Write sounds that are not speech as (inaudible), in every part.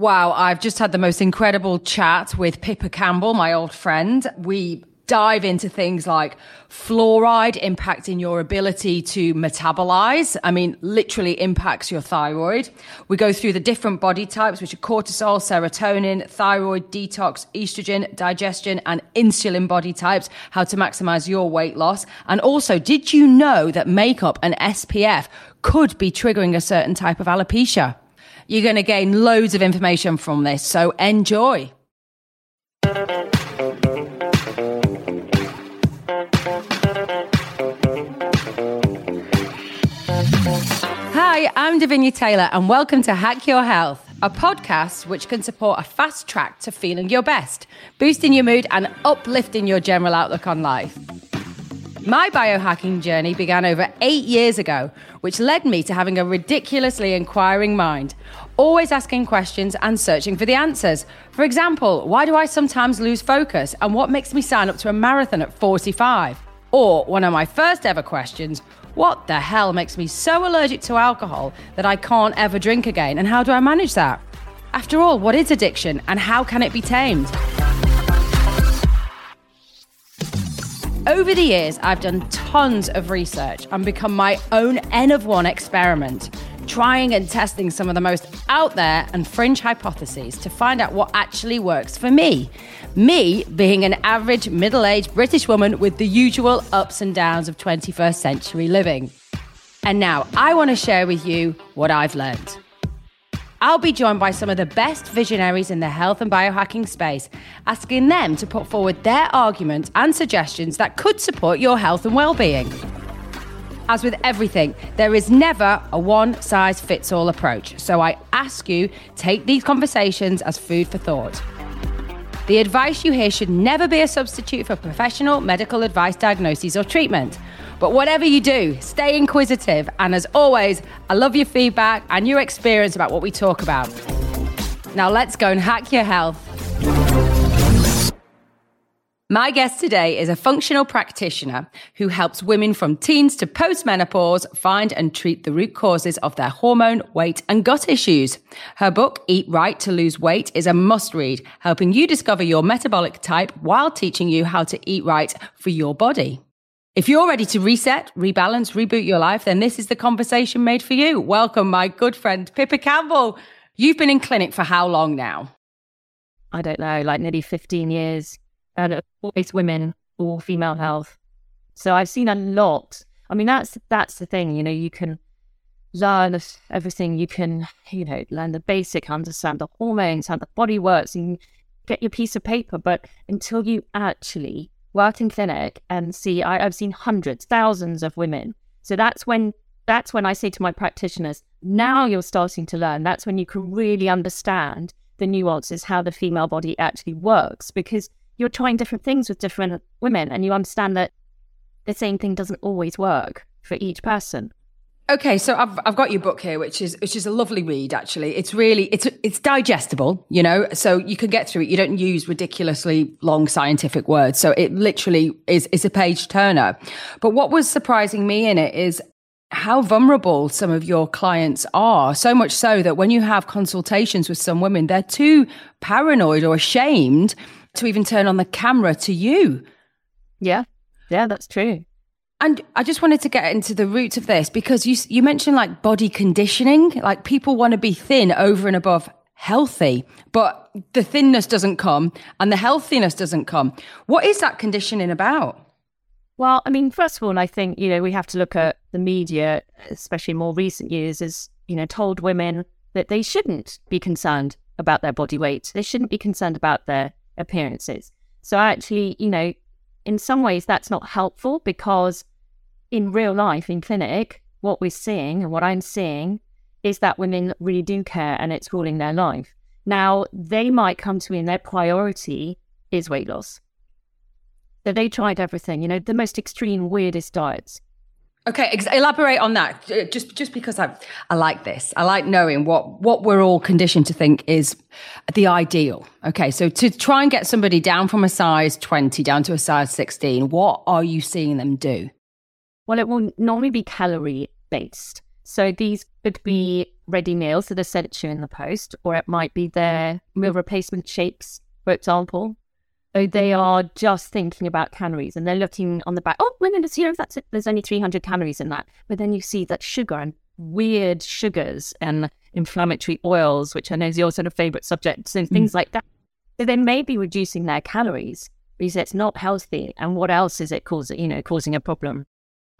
Wow, I've just had the most incredible chat with Pippa Campbell, my old friend. We dive into things like fluoride impacting your ability to metabolize. I mean, literally impacts your thyroid. We go through the different body types, which are cortisol, serotonin, thyroid, detox, estrogen, digestion, and insulin body types, how to maximize your weight loss. And also, did you know that makeup and SPF could be triggering a certain type of alopecia? You're going to gain loads of information from this, so enjoy. Hi, I'm Davinia Taylor, and welcome to Hack Your Health, a podcast which can support a fast track to feeling your best, boosting your mood, and uplifting your general outlook on life. My biohacking journey began over eight years ago, which led me to having a ridiculously inquiring mind, always asking questions and searching for the answers. For example, why do I sometimes lose focus, and what makes me sign up to a marathon at 45? Or, one of my first ever questions, what the hell makes me so allergic to alcohol that I can't ever drink again? And how do I manage that? After all, what is addiction and how can it be tamed? Over the years, I've done tons of research and become my own N of one experiment, trying and testing some of the most out there and fringe hypotheses to find out what actually works for me. Me being an average middle aged British woman with the usual ups and downs of 21st century living. And now I want to share with you what I've learned. I'll be joined by some of the best visionaries in the health and biohacking space, asking them to put forward their arguments and suggestions that could support your health and well-being. As with everything, there is never a one size fits all approach. So I ask you, take these conversations as food for thought. The advice you hear should never be a substitute for professional medical advice, diagnoses, or treatment. But whatever you do, stay inquisitive. And as always, I love your feedback and your experience about what we talk about. Now let's go and hack your health. My guest today is a functional practitioner who helps women from teens to postmenopause find and treat the root causes of their hormone, weight, and gut issues. Her book, Eat Right to Lose Weight, is a must read, helping you discover your metabolic type while teaching you how to eat right for your body. If you're ready to reset, rebalance, reboot your life, then this is the conversation made for you. Welcome, my good friend, Pippa Campbell. You've been in clinic for how long now? I don't know, like nearly 15 years Uh, and always women or female health. So I've seen a lot. I mean, that's that's the thing. You know, you can learn everything. You can, you know, learn the basic, understand the hormones, how the body works, and get your piece of paper. But until you actually work in clinic and see, I, I've seen hundreds, thousands of women. So that's when that's when I say to my practitioners, now you're starting to learn. That's when you can really understand the nuances, how the female body actually works, because you're trying different things with different women and you understand that the same thing doesn't always work for each person. Okay, so I've I've got your book here, which is which is a lovely read. Actually, it's really it's it's digestible, you know, so you can get through it. You don't use ridiculously long scientific words, so it literally is is a page turner. But what was surprising me in it is how vulnerable some of your clients are. So much so that when you have consultations with some women, they're too paranoid or ashamed to even turn on the camera to you. Yeah, yeah, that's true. And I just wanted to get into the roots of this because you you mentioned like body conditioning, like people want to be thin over and above healthy, but the thinness doesn't come and the healthiness doesn't come. What is that conditioning about? Well, I mean, first of all, I think you know we have to look at the media, especially more recent years, as you know, told women that they shouldn't be concerned about their body weight. They shouldn't be concerned about their appearances. So actually, you know, in some ways that's not helpful because in real life, in clinic, what we're seeing and what I'm seeing is that women really do care and it's ruling their life. Now, they might come to me and their priority is weight loss. So they tried everything, you know, the most extreme, weirdest diets. Okay, ex- elaborate on that. Just just because I I like this. I like knowing what what we're all conditioned to think is the ideal. Okay, so to try and get somebody down from a size 20 down to a size 16, what are you seeing them do? Well, it will normally be calorie based. So these could be mm-hmm. ready meals that are sent to you in the post, or it might be their mm-hmm. meal replacement shapes, for example. So they are just thinking about calories and they're looking on the back. Oh, women, it's, you know, that's it. There's only 300 calories in that. But then you see that sugar and weird sugars and inflammatory oils, which I know is your sort of favorite subject, and things mm. like that. So they may be reducing their calories because it's not healthy. And what else is it causing, you know, causing a problem?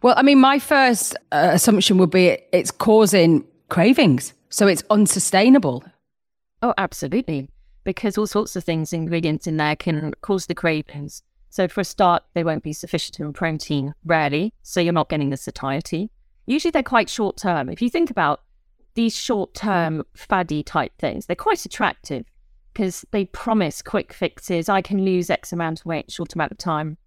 Well, I mean, my first uh, assumption would be it's causing cravings. So it's unsustainable. Oh, absolutely. Because all sorts of things, ingredients in there can cause the cravings. So for a start, they won't be sufficient in protein, rarely. So you're not getting the satiety. Usually they're quite short term. If you think about these short term faddy type things, they're quite attractive because they promise quick fixes. I can lose X amount of weight, short amount of time.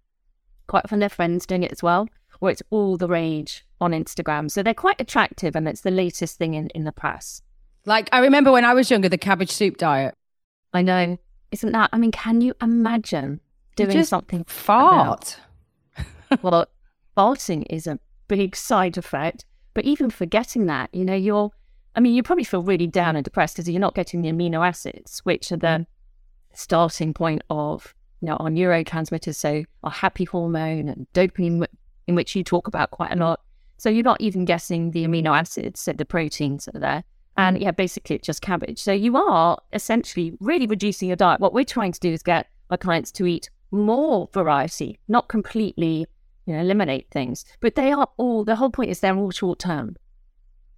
Quite often their friends doing it as well or it's all the rage on Instagram. So they're quite attractive and it's the latest thing in, in the press. Like I remember when I was younger, the cabbage soup diet. I know. Isn't that, I mean, can you imagine doing something? Fart. (laughs) well, farting is a big side effect, but even forgetting that, you know, you're, I mean, you probably feel really down and depressed because you're not getting the amino acids, which are the mm. starting point of you know, our neurotransmitters, so our happy hormone and dopamine in which you talk about quite a lot. So you're not even guessing the amino acids, so the proteins that are there. And yeah, basically it's just cabbage. So you are essentially really reducing your diet. What we're trying to do is get our clients to eat more variety, not completely, you know, eliminate things. But they are all the whole point is they're all short term.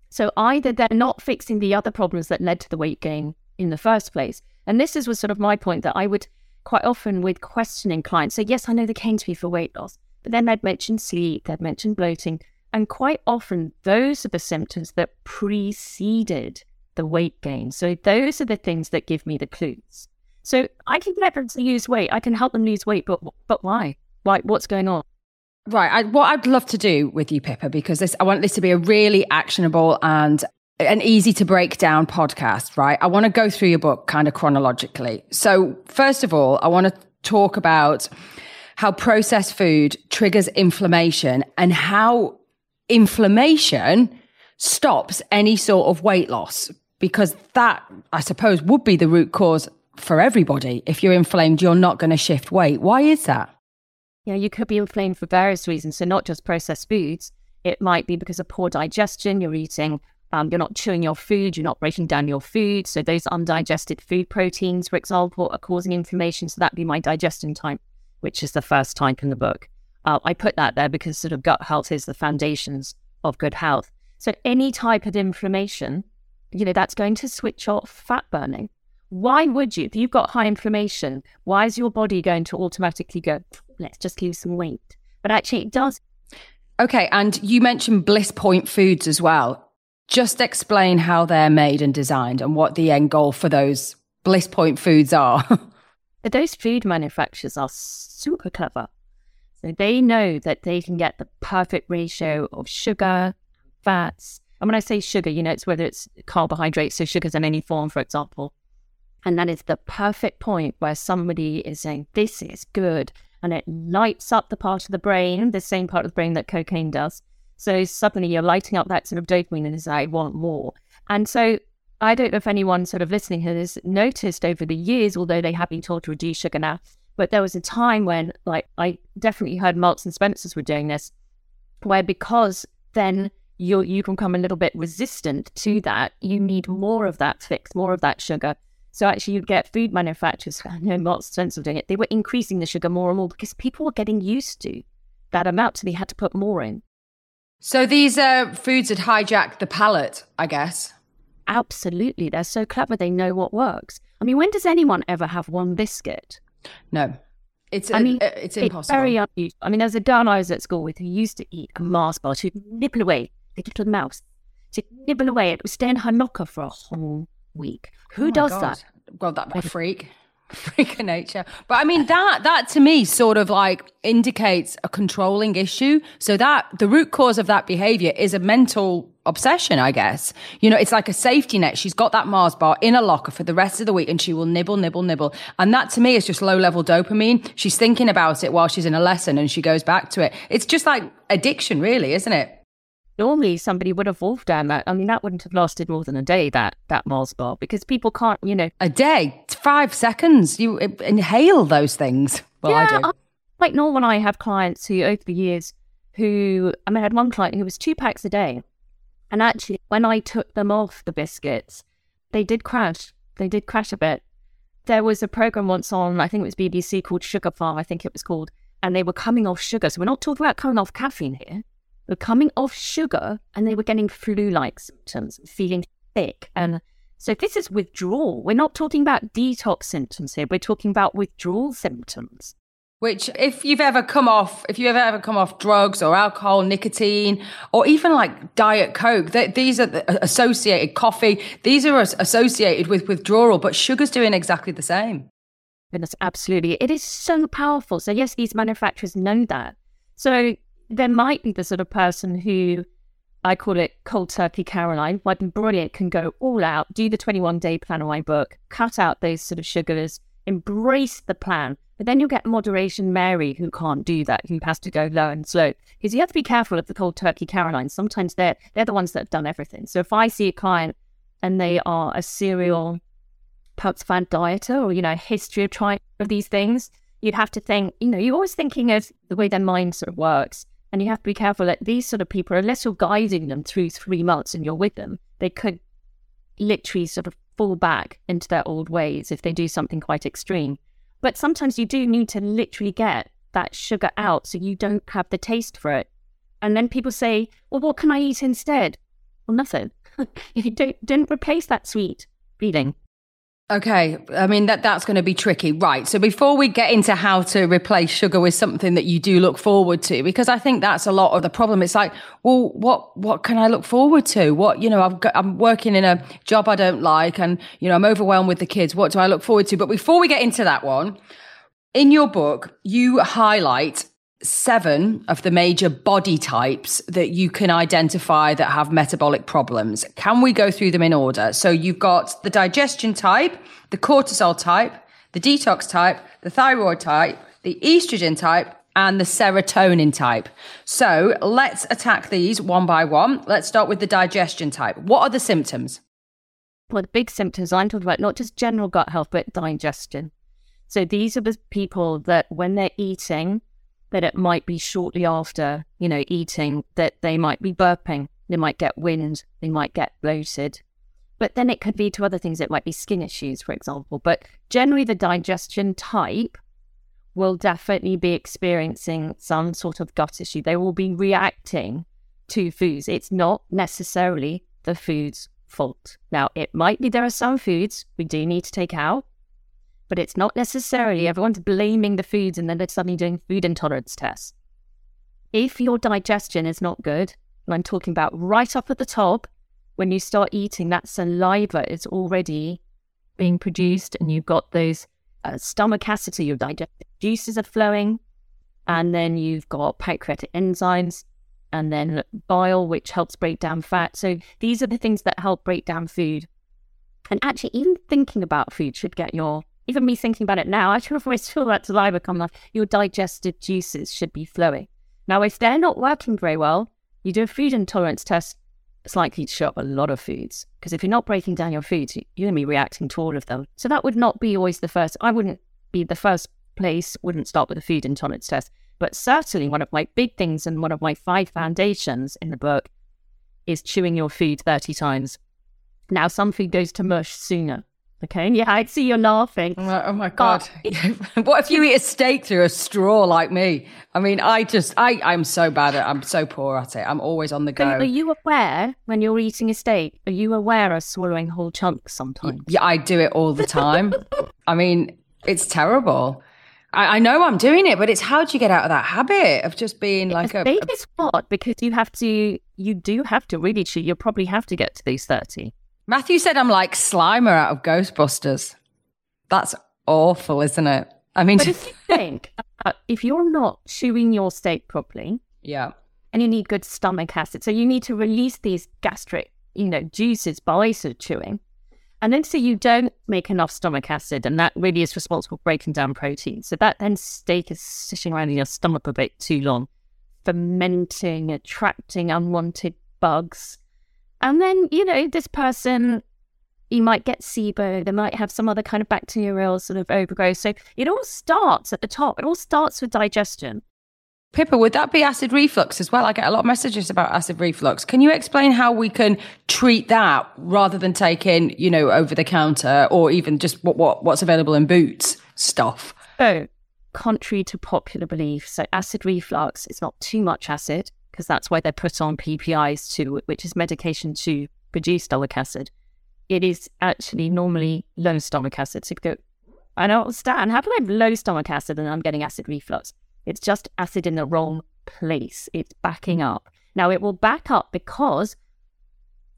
So either they're not fixing the other problems that led to the weight gain in the first place. And this is was sort of my point that I would quite often with questioning clients say, yes, I know they came to me for weight loss. But then they'd mention sleep, they'd mention bloating. And quite often, those are the symptoms that preceded the weight gain. So those are the things that give me the clues. So I can get them lose weight. I can help them lose weight, but but why? Why? What's going on? Right. I, what I'd love to do with you, Pippa, because this, I want this to be a really actionable and an easy to break down podcast, right? I want to go through your book kind of chronologically. So, first of all, I want to talk about how processed food triggers inflammation and how inflammation stops any sort of weight loss because that I suppose would be the root cause for everybody. If you're inflamed, you're not going to shift weight. Why is that? Yeah, you could be inflamed for various reasons. So not just processed foods. It might be because of poor digestion. You're eating, um, you're not chewing your food. You're not breaking down your food. So those undigested food proteins, for example, are causing inflammation. So that'd be my digestion type which is the first type in the book. Uh, I put that there because sort of gut health is the foundations of good health. So any type of inflammation, you know, that's going to switch off fat burning. Why would you? If you've got high inflammation, why is your body going to automatically go, let's just lose some weight? But actually, it does. Okay. And you mentioned bliss point foods as well. Just explain how they're made and designed and what the end goal for those bliss point foods are. (laughs) those food manufacturers are super clever. So they know that they can get the perfect ratio of sugar, fats. And when I say sugar, you know, it's whether it's carbohydrates, so sugars in any form, for example. And that is the perfect point where somebody is saying, This is good. And it lights up the part of the brain, the same part of the brain that cocaine does. So suddenly you're lighting up that sort of dopamine and say, I want more. And so I don't know if anyone sort of listening has noticed over the years, although they have been told to reduce sugar now, but there was a time when, like, I definitely heard Marks and Spencers were doing this, where because then you you can become a little bit resistant to that, you need more of that fix, more of that sugar. So actually, you'd get food manufacturers, (laughs) I know Marks and Spencer were doing it, they were increasing the sugar more and more because people were getting used to that amount, so they had to put more in. So these uh, foods had hijacked the palate, I guess. Absolutely. They're so clever. They know what works. I mean, when does anyone ever have one biscuit? No. It's, I mean, uh, it's impossible. It's very unusual. I mean, there's a girl I was at school with who used to eat a Mars bar. She'd nibble away, a little mouse. She'd nibble away. It would stay in her locker for a whole week. Who oh does God. that? Well, that freak (laughs) freak of nature. But I mean uh, that that to me sort of like indicates a controlling issue. So that the root cause of that behavior is a mental obsession, I guess. You know, it's like a safety net. She's got that Mars bar in a locker for the rest of the week and she will nibble, nibble, nibble. And that to me is just low level dopamine. She's thinking about it while she's in a lesson and she goes back to it. It's just like addiction, really, isn't it? normally somebody would have wolfed down that. I mean, that wouldn't have lasted more than a day, that that Mars bar, because people can't, you know. A day, five seconds. You inhale those things. Well, yeah, I do. I, like Norm and I have clients who, over the years, who I mean, I had one client who was two packs a day, and actually, when I took them off the biscuits, they did crash. They did crash a bit. There was a program once on, I think it was BBC called Sugar Farm, I think it was called, and they were coming off sugar. So we're not talking about coming off caffeine here We're coming off sugar and they were getting flu like symptoms, feeling sick. And so this is withdrawal. We're not talking about detox symptoms here, we're talking about withdrawal symptoms. Which, if you've ever come off, if you ever come off drugs or alcohol, nicotine, or even like diet coke, these are associated coffee. These are associated with withdrawal, but sugar's doing exactly the same. Goodness, absolutely, it is so powerful. So yes, these manufacturers know that. So there might be the sort of person who I call it cold turkey Caroline, might be brilliant, can go all out, do the 21 day plan on my book, cut out those sort of sugars, embrace the plan. But then you'll get moderation Mary who can't do that, who has to go low and slow. Because you have to be careful of the cold turkey Caroline. Sometimes they're they're the ones that have done everything. So if I see a client and they are a serial perhaps fan dieter or, you know, history of trying of these things, you'd have to think, you know, you're always thinking of the way their mind sort of works. And you have to be careful that these sort of people, unless you're guiding them through three months and you're with them, they could literally sort of fall back into their old ways if they do something quite extreme. But sometimes you do need to literally get that sugar mm. out so you don't have the taste for it. And then people say, well, what can I eat instead? Well, nothing. (laughs) you don't, don't replace that sweet feeling. Okay, I mean that that's going to be tricky, right? So before we get into how to replace sugar with something that you do look forward to, because I think that's a lot of the problem. It's like, well, what what can I look forward to? What you know, I've got, I'm working in a job I don't like, and you know, I'm overwhelmed with the kids. What do I look forward to? But before we get into that one, in your book, you highlight seven of the major body types that you can identify that have metabolic problems. Can we go through them in order? So you've got the digestion type, the cortisol type, the detox type, the thyroid type, the estrogen type, and the serotonin type. So let's attack these one by one. Let's start with the digestion type. What are the symptoms? Well, the big symptoms I'm talking about, not just general gut health, but digestion. So these are the people that when they're eating, that it might be shortly after, you know, eating that they might be burping, they might get wind, they might get bloated. But then it could lead to other things. It might be skin issues, for example. But generally, the digestion type will definitely be experiencing some sort of gut issue. They will be reacting to foods. It's not necessarily the food's fault. Now, it might be there are some foods we do need to take out but it's not necessarily everyone's blaming the foods and then they're suddenly doing food intolerance tests. If your digestion is not good, and I'm talking about right up at the top, when you start eating, that saliva is already being produced, and you've got those uh, stomach acid, so your digestive juices are flowing, and then you've got pancreatic enzymes, and then bile, which helps break down fat. So these are the things that help break down food. And actually, even thinking about food should get your even me thinking about it now, I (laughs) always feel that saliva come off. Your digestive juices should be flowing. Now, if they're not working very well, you do a food intolerance test. It's likely to show up a lot of foods because if you're not breaking down your foods, you're going to be reacting to all of them. So that would not be always the first. I wouldn't be the first place. Wouldn't start with a food intolerance test. But certainly, one of my big things and one of my five foundations in the book is chewing your food 30 times. Now, some food goes to mush sooner Okay. Yeah, I see you're laughing. Oh, oh my god! (laughs) what if you eat a steak through a straw like me? I mean, I just, I, I'm so bad at, I'm so poor at it. I'm always on the go. are you aware when you're eating a steak? Are you aware of swallowing whole chunks sometimes? Yeah, I do it all the time. I mean, it's terrible. I, I, know I'm doing it, but it's how do you get out of that habit of just being like a? Steak is hard because you have to, you do have to really chew. You probably have to get to these thirty. Matthew said I'm like Slimer out of Ghostbusters. That's awful, isn't it? I mean, but if you (laughs) think uh, if you're not chewing your steak properly, yeah, and you need good stomach acid, so you need to release these gastric, you know, juices by sort of chewing, and then so you don't make enough stomach acid, and that really is responsible for breaking down protein. So that then steak is sitting around in your stomach a bit too long, fermenting, attracting unwanted bugs. And then, you know, this person, you might get SIBO, they might have some other kind of bacterial sort of overgrowth. So it all starts at the top. It all starts with digestion. Pippa, would that be acid reflux as well? I get a lot of messages about acid reflux. Can you explain how we can treat that rather than taking, you know, over the counter or even just what, what what's available in Boots stuff? So, contrary to popular belief, so acid reflux is not too much acid because that's why they're put on PPIs too, which is medication to produce stomach acid. It is actually normally low stomach acid. So go, I don't understand. How can I have low stomach acid and I'm getting acid reflux? It's just acid in the wrong place. It's backing up. Now it will back up because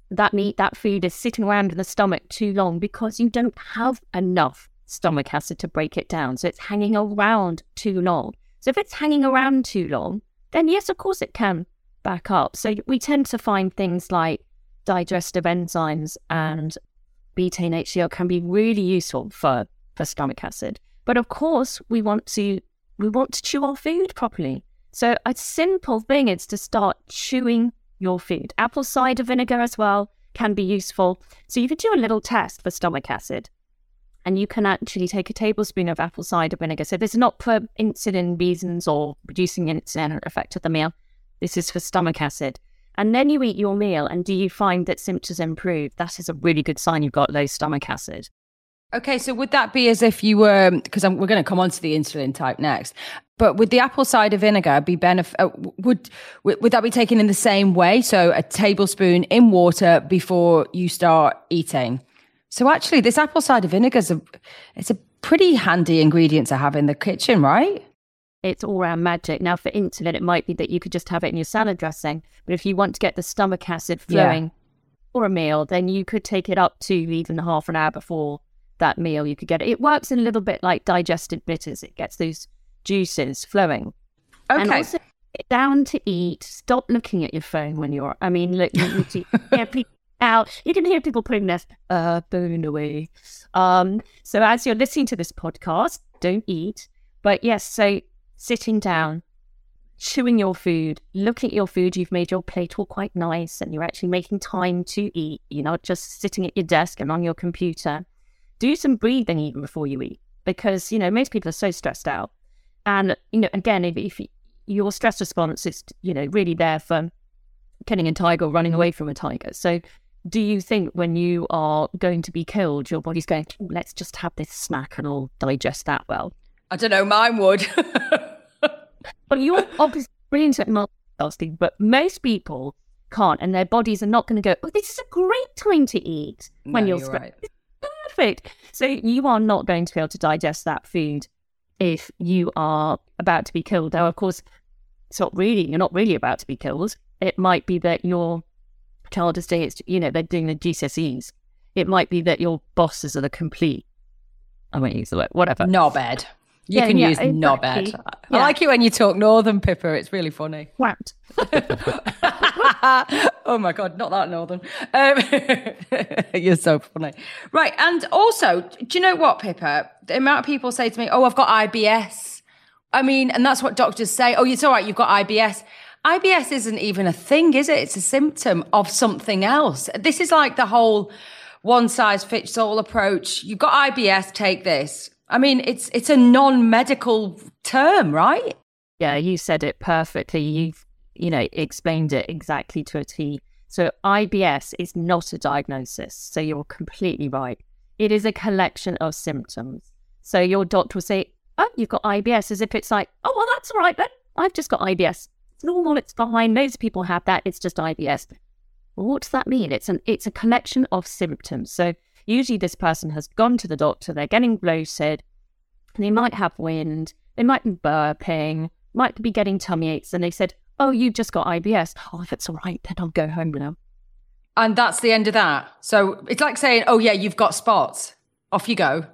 that meat, that food is sitting around in the stomach too long because you don't have enough stomach acid to break it down. So it's hanging around too long. So if it's hanging around too long, then yes, of course it can back up. So we tend to find things like digestive enzymes and betaine HCl can be really useful for, for stomach acid. But of course, we want to we want to chew our food properly. So a simple thing is to start chewing your food. Apple cider vinegar as well can be useful. So you can do a little test for stomach acid. And you can actually take a tablespoon of apple cider vinegar. So this is not for insulin reasons or reducing insulin effect of the meal. This is for stomach acid. And then you eat your meal, and do you find that symptoms improve? That is a really good sign you've got low stomach acid. Okay, so would that be as if you were because we're going to come on to the insulin type next, but would the apple cider vinegar be benefit? Uh, would would that be taken in the same way? So a tablespoon in water before you start eating. So actually, this apple cider vinegar is a it's a pretty handy ingredient to have in the kitchen, right? It's all around magic. Now, for insulin, it might be that you could just have it in your salad dressing, but if you want to get the stomach acid flowing yeah. for a meal, then you could take it up to even half an hour before that meal, you could get it. It works in a little bit like digestive bitters. It gets those juices flowing. Okay. And also, down to eat. Stop looking at your phone when you're. I mean, look, you need to (laughs) yeah, people out. You can hear people putting their uh, phone away. Um, so as you're listening to this podcast, don't eat. But yes, so sitting down, chewing your food, looking at your food, you've made your plate all quite nice, and you're actually making time to eat. You're not just sitting at your desk and on your computer do some breathing even before you eat because you know most people are so stressed out and you know again if, if your stress response is you know really there for killing a tiger or running away from a tiger so do you think when you are going to be killed your body's going let's just have this snack and i'll digest that well i don't know mine would (laughs) but you're obviously brilliant at multitasking but most people can't and their bodies are not going to go oh this is a great time to eat when no, you're, you're right perfect. So you are not going to be able to digest that food if you are about to be killed. Now, of course, it's not really, you're not really about to be killed. It might be that your child is doing, you know, they're doing the GCSEs. It might be that your bosses are the complete, I won't use the word, whatever. Not bad. You yeah, can yeah, use exactly. not bad. I like it when you talk northern, Pippa. It's really funny. (laughs) Oh my god, not that northern. Um, (laughs) you're so funny. Right, and also, do you know what, Pippa? The amount of people say to me, "Oh, I've got IBS." I mean, and that's what doctors say. Oh, it's all right. You've got IBS. IBS isn't even a thing, is it? It's a symptom of something else. This is like the whole one size fits all approach. You've got IBS, take this I mean, it's it's a non-medical term, right? Yeah, you said it perfectly. You've you know explained it exactly to a T. So IBS is not a diagnosis. So you're completely right. It is a collection of symptoms. So your doctor will say, "Oh, you've got IBS," as if it's like, "Oh, well, that's all right then. I've just got IBS. It's normal. It's fine. Most people have that. It's just IBS." Well, what does that mean? It's an it's a collection of symptoms. So Usually, this person has gone to the doctor, they're getting bloated, they might have wind, they might be burping, might be getting tummy aches, and they said, Oh, you've just got IBS. Oh, if it's all right, then I'll go home now. And that's the end of that. So it's like saying, Oh, yeah, you've got spots. Off you go.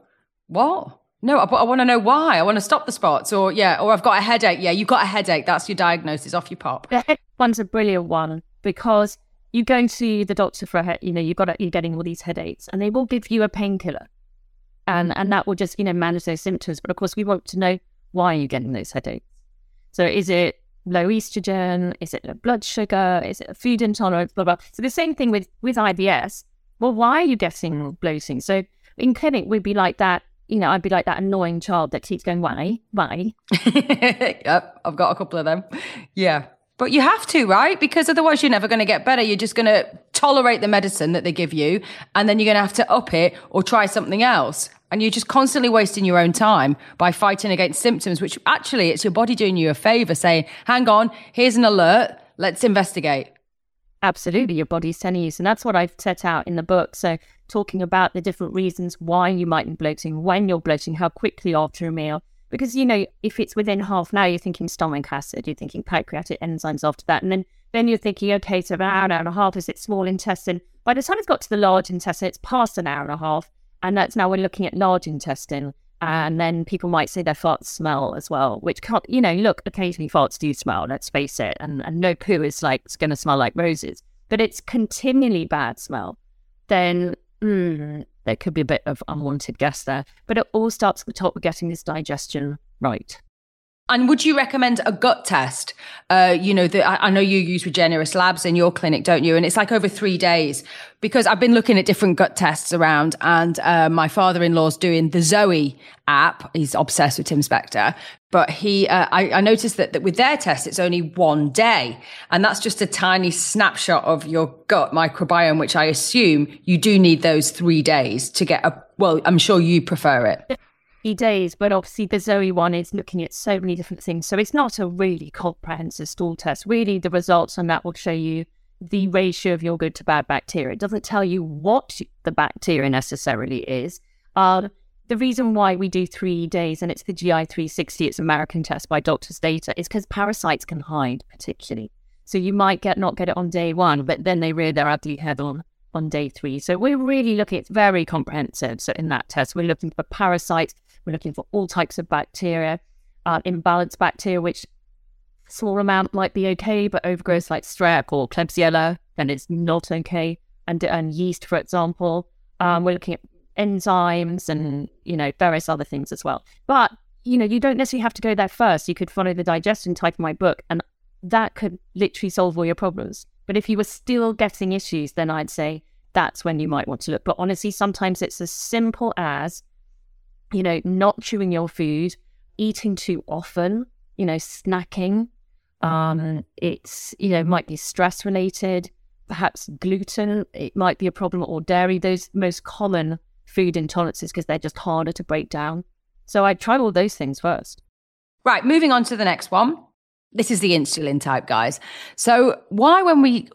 What? No, I, I want to know why. I want to stop the spots, or yeah, or I've got a headache. Yeah, you've got a headache. That's your diagnosis. Off you pop. The one's a brilliant one because you going to the doctor for a head, you know, you've got a, you're getting all these headaches, and they will give you a painkiller, and and that will just you know manage those symptoms. But of course, we want to know why are you getting those headaches. So is it low estrogen? Is it blood sugar? Is it a food intolerance? Blah, blah. So the same thing with, with IBS. Well, why are you getting bloating? So in clinic, we'd be like that. You know, I'd be like that annoying child that keeps going, why? Why? (laughs) yep, I've got a couple of them. Yeah. But you have to, right? Because otherwise you're never going to get better. You're just going to tolerate the medicine that they give you and then you're going to have to up it or try something else. And you're just constantly wasting your own time by fighting against symptoms, which actually it's your body doing you a favor saying, hang on, here's an alert. Let's investigate. Absolutely. Your body's telling you. So that's what I've set out in the book. So talking about the different reasons why you might be bloating, when you're bloating, how quickly after a meal, because you know if it's within half an hour you're thinking stomach acid you're thinking pancreatic enzymes after that and then then you're thinking okay so about an hour and a half is it small intestine by the time it's got to the large intestine it's past an hour and a half and that's now we're looking at large intestine and then people might say their farts smell as well which can't you know look occasionally farts do smell let's face it and, and no poo is like it's going to smell like roses but it's continually bad smell then mm, there could be a bit of unwanted gas there. But it all starts at the top with getting this digestion right. And would you recommend a gut test? Uh, you know, the, I, I, know you use Regenerus Labs in your clinic, don't you? And it's like over three days because I've been looking at different gut tests around and uh, my father-in-law's doing the Zoe app. He's obsessed with Tim Spector, but he, uh, I, I, noticed that, that with their test, it's only one day. And that's just a tiny snapshot of your gut microbiome, which I assume you do need those three days to get a, well, I'm sure you prefer it days, but obviously the Zoe one is looking at so many different things. So it's not a really comprehensive stool test. Really, the results on that will show you the ratio of your good to bad bacteria. It doesn't tell you what the bacteria necessarily is. Uh, the reason why we do three days and it's the GI 360, it's American test by Doctor's Data, is because parasites can hide particularly. So you might get not get it on day one, but then they rear their ugly head on on day three. So we're really looking, it's very comprehensive. So in that test, we're looking for parasites, we're looking for all types of bacteria, uh, imbalanced bacteria, which small amount might be okay, but overgrowth like strep or Klebsiella, then it's not okay. And, and yeast, for example, um, we're looking at enzymes and, you know, various other things as well. But, you know, you don't necessarily have to go there first. You could follow the digestion type of my book, and that could literally solve all your problems. But if you were still getting issues, then I'd say that's when you might want to look. But honestly, sometimes it's as simple as you know, not chewing your food, eating too often, you know, snacking. Um, it's, you know, might be stress related, perhaps gluten, it might be a problem, or dairy, those most common food intolerances because they're just harder to break down. So I try all those things first. Right, moving on to the next one. This is the insulin type, guys. So, why, when we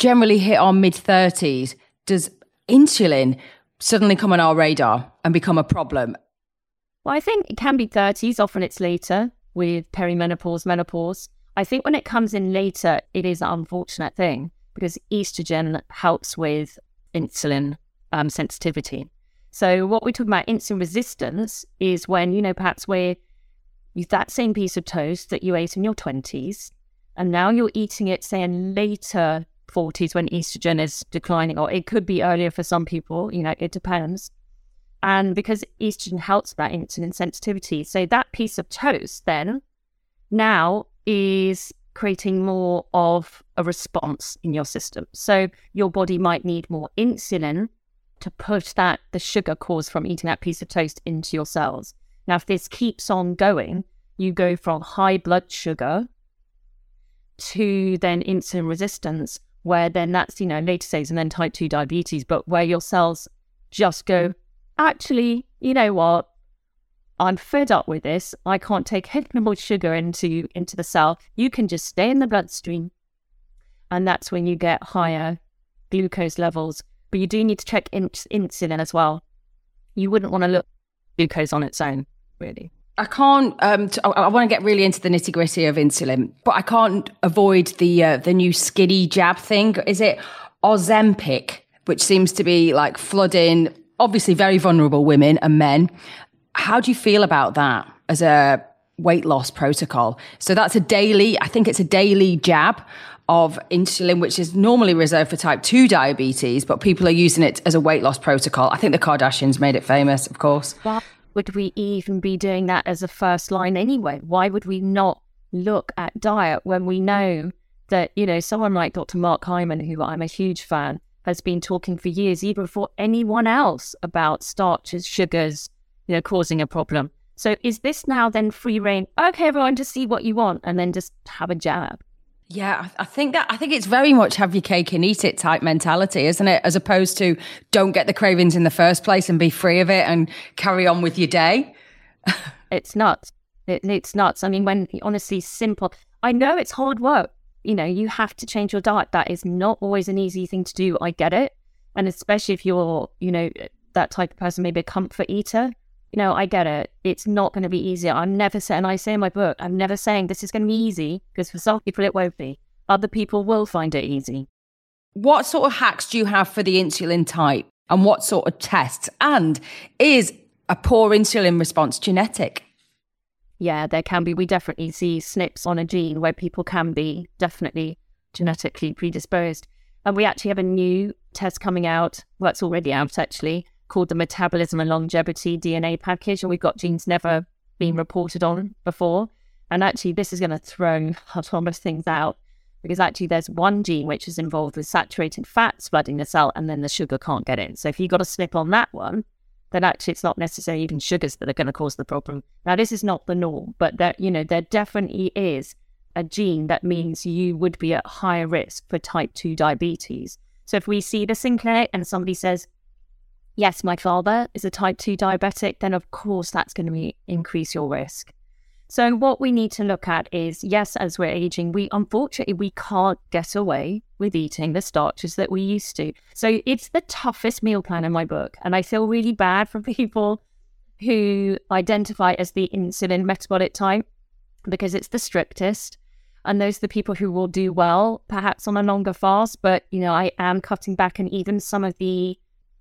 generally hit our mid 30s, does insulin suddenly come on our radar and become a problem? Well, I think it can be 30s, often it's later with perimenopause, menopause. I think when it comes in later, it is an unfortunate thing because estrogen helps with insulin um, sensitivity. So, what we're talking about insulin resistance is when, you know, perhaps where you that same piece of toast that you ate in your 20s, and now you're eating it, say, in later 40s when estrogen is declining, or it could be earlier for some people, you know, it depends. And because estrogen helps that insulin sensitivity, so that piece of toast then now is creating more of a response in your system. So your body might need more insulin to push that the sugar caused from eating that piece of toast into your cells. Now, if this keeps on going, you go from high blood sugar to then insulin resistance, where then that's, you know, later stage and then type 2 diabetes, but where your cells just go, actually, you know what? I'm fed up with this. I can't take any more sugar into into the cell. You can just stay in the bloodstream, and that's when you get higher glucose levels. But you do need to check in- insulin as well. You wouldn't want to look glucose on its own, really. I can't. Um, want to get really into the nitty gritty of insulin, but I can't avoid the uh, the new skinny jab thing. Is it Ozempic, which seems to be like flooding obviously very vulnerable women and men. How do you feel about that as a weight loss protocol? So that's a daily, I think it's a daily jab of insulin, which is normally reserved for type 2 diabetes, but people are using it as a weight loss protocol. I think the Kardashians made it famous, of course. Why would we even be doing that as a first line anyway? Why would we not look at diet when we know that, you know, someone like Dr. Mark Hyman, who I'm a huge fan, has been talking for years, even before anyone else, about starches, sugars, you know, causing a problem. So is this now then free reign? Okay, everyone, just see what you want and then just have a jab. Yeah, I think that I think it's very much have your cake and eat it type mentality, isn't it? As opposed to don't get the cravings in the first place and be free of it and carry on with your day. (laughs) it's nuts. It, it's nuts. I mean, when honestly simple, I know it's hard work. You know, you have to change your diet. That is not always an easy thing to do. I get it, and especially if you're, you know, that type of person, maybe a comfort eater you know, I get it. It's not going to be easy. I'm never saying, and I say in my book, I'm never saying this is going to be easy because for some people it won't be. Other people will find it easy. What sort of hacks do you have for the insulin type and what sort of tests? And is a poor insulin response genetic? Yeah, there can be. We definitely see SNPs on a gene where people can be definitely genetically predisposed. And we actually have a new test coming out. Well, it's already out actually, called the Metabolism and Longevity DNA package, and we've got genes never been reported on before. And actually, this is going to throw (laughs) a lot of things out because actually there's one gene which is involved with saturated fats flooding the cell, and then the sugar can't get in. So if you've got a SNP on that one, then actually it's not necessarily even sugars that are going to cause the problem. Now, this is not the norm, but that you know there definitely is a gene that means you would be at higher risk for type 2 diabetes. So if we see this in clinic and somebody says, yes, my father is a type 2 diabetic, then of course that's going to increase your risk. So what we need to look at is yes, as we're aging, we unfortunately we can't get away with eating the starches that we used to. So it's the toughest meal plan in my book. And I feel really bad for (laughs) people who identify as the insulin metabolic type because it's the strictest. And those are the people who will do well, perhaps on a longer fast. But, you know, I am cutting back and even some of the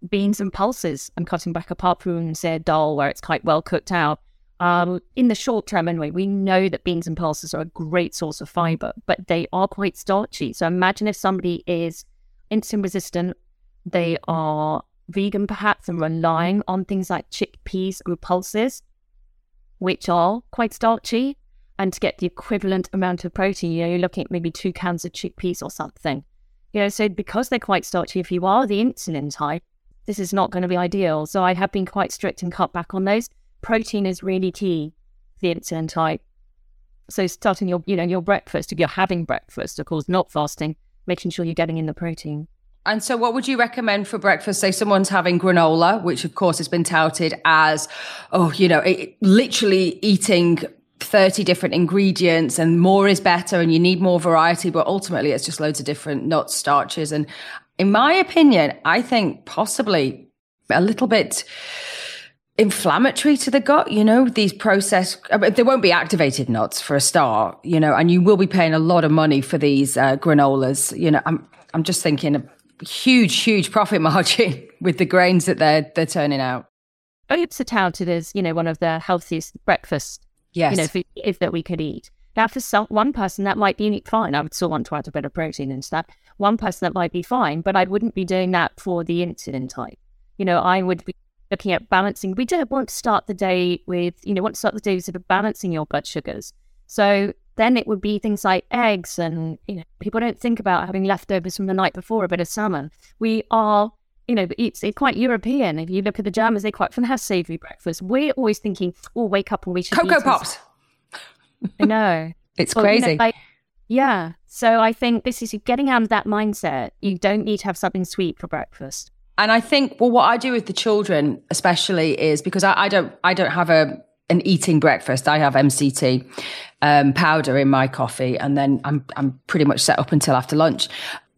beans and pulses I'm cutting back apart from, say, a dal where it's quite well cooked out. Um, in the short term, anyway, we know that beans and pulses are a great source of fiber, but they are quite starchy. So imagine if somebody is insulin resistant, they are vegan perhaps and relying on things like chickpeas or pulses, which are quite starchy. And to get the equivalent amount of protein, you know, you're looking at maybe two cans of chickpeas or something. You know, so because they're quite starchy, if you are the insulin type, this is not going to be ideal. So I have been quite strict and cut back on those. Protein is really key, the insulin type. So starting your, you know, your breakfast, if you're having breakfast, of course, not fasting, making sure you're getting in the protein. And so, what would you recommend for breakfast? Say someone's having granola, which of course has been touted as, oh, you know, it, literally eating 30 different ingredients and more is better and you need more variety. But ultimately, it's just loads of different nuts, starches. And in my opinion, I think possibly a little bit inflammatory to the gut. You know, these processed, I mean, there won't be activated nuts for a start, you know, and you will be paying a lot of money for these uh, granolas. You know, I'm, I'm just thinking a huge, huge profit (laughs) margin with the grains that they're, they're turning out. Oats are touted as, you know, one of the healthiest breakfasts, yes. you know, if, if that we could eat. Now, for some, one person, that might be fine. I would still want to add a bit of protein into that. One person, that might be fine, but I wouldn't be doing that for the insulin type. You know, I would be looking at balancing. We don't want to start the day with, you know, want to start the day with sort of balancing your blood sugars. So then it would be things like eggs and, you know, people don't think about having leftovers from the night before, a bit of salmon. We are you know, it's, it's quite European. If you look at the Germans, they quite often have savoury breakfast. We're always thinking, oh, wake up and we should Cocoa Pops. (laughs) I know. it's crazy. You know, like, yeah. So I think this is getting out of that mindset. You don't need to have something sweet for breakfast. And I think, well, what I do with the children, especially, is because I, I don't, I don't have a an eating breakfast. I have MCT um, powder in my coffee, and then I'm I'm pretty much set up until after lunch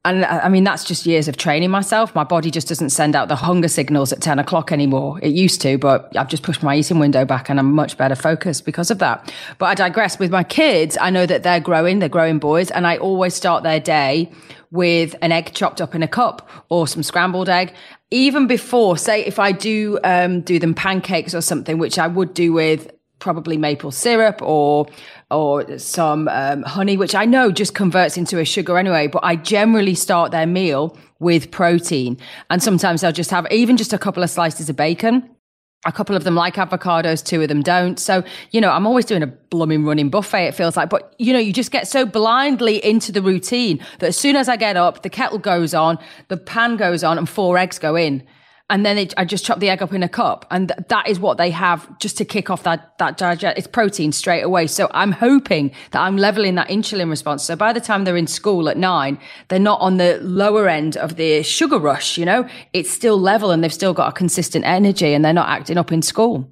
and I mean, that's just years of training myself. My body just doesn't send out the hunger signals at 10 o'clock anymore. It used to, but I've just pushed my eating window back and I'm much better focused because of that. But I digress with my kids. I know that they're growing, they're growing boys, and I always start their day with an egg chopped up in a cup or some scrambled egg. Even before, say, if I do um, do them pancakes or something, which I would do with probably maple syrup or or some um, honey, which I know just converts into a sugar anyway. But I generally start their meal with protein, and sometimes I'll just have even just a couple of slices of bacon. A couple of them like avocados, two of them don't. So, you know, I'm always doing a blooming running buffet, it feels like. But, you know, you just get so blindly into the routine that as soon as I get up, the kettle goes on, the pan goes on, and four eggs go in and then it, I just chop the egg up in a cup, and th- that is what they have just to kick off that that digest. It's protein straight away. So I'm hoping that I'm leveling that insulin response. So by the time they're in school at nine, they're not on the lower end of the sugar rush. You know, it's still level, and they've still got a consistent energy, and they're not acting up in school.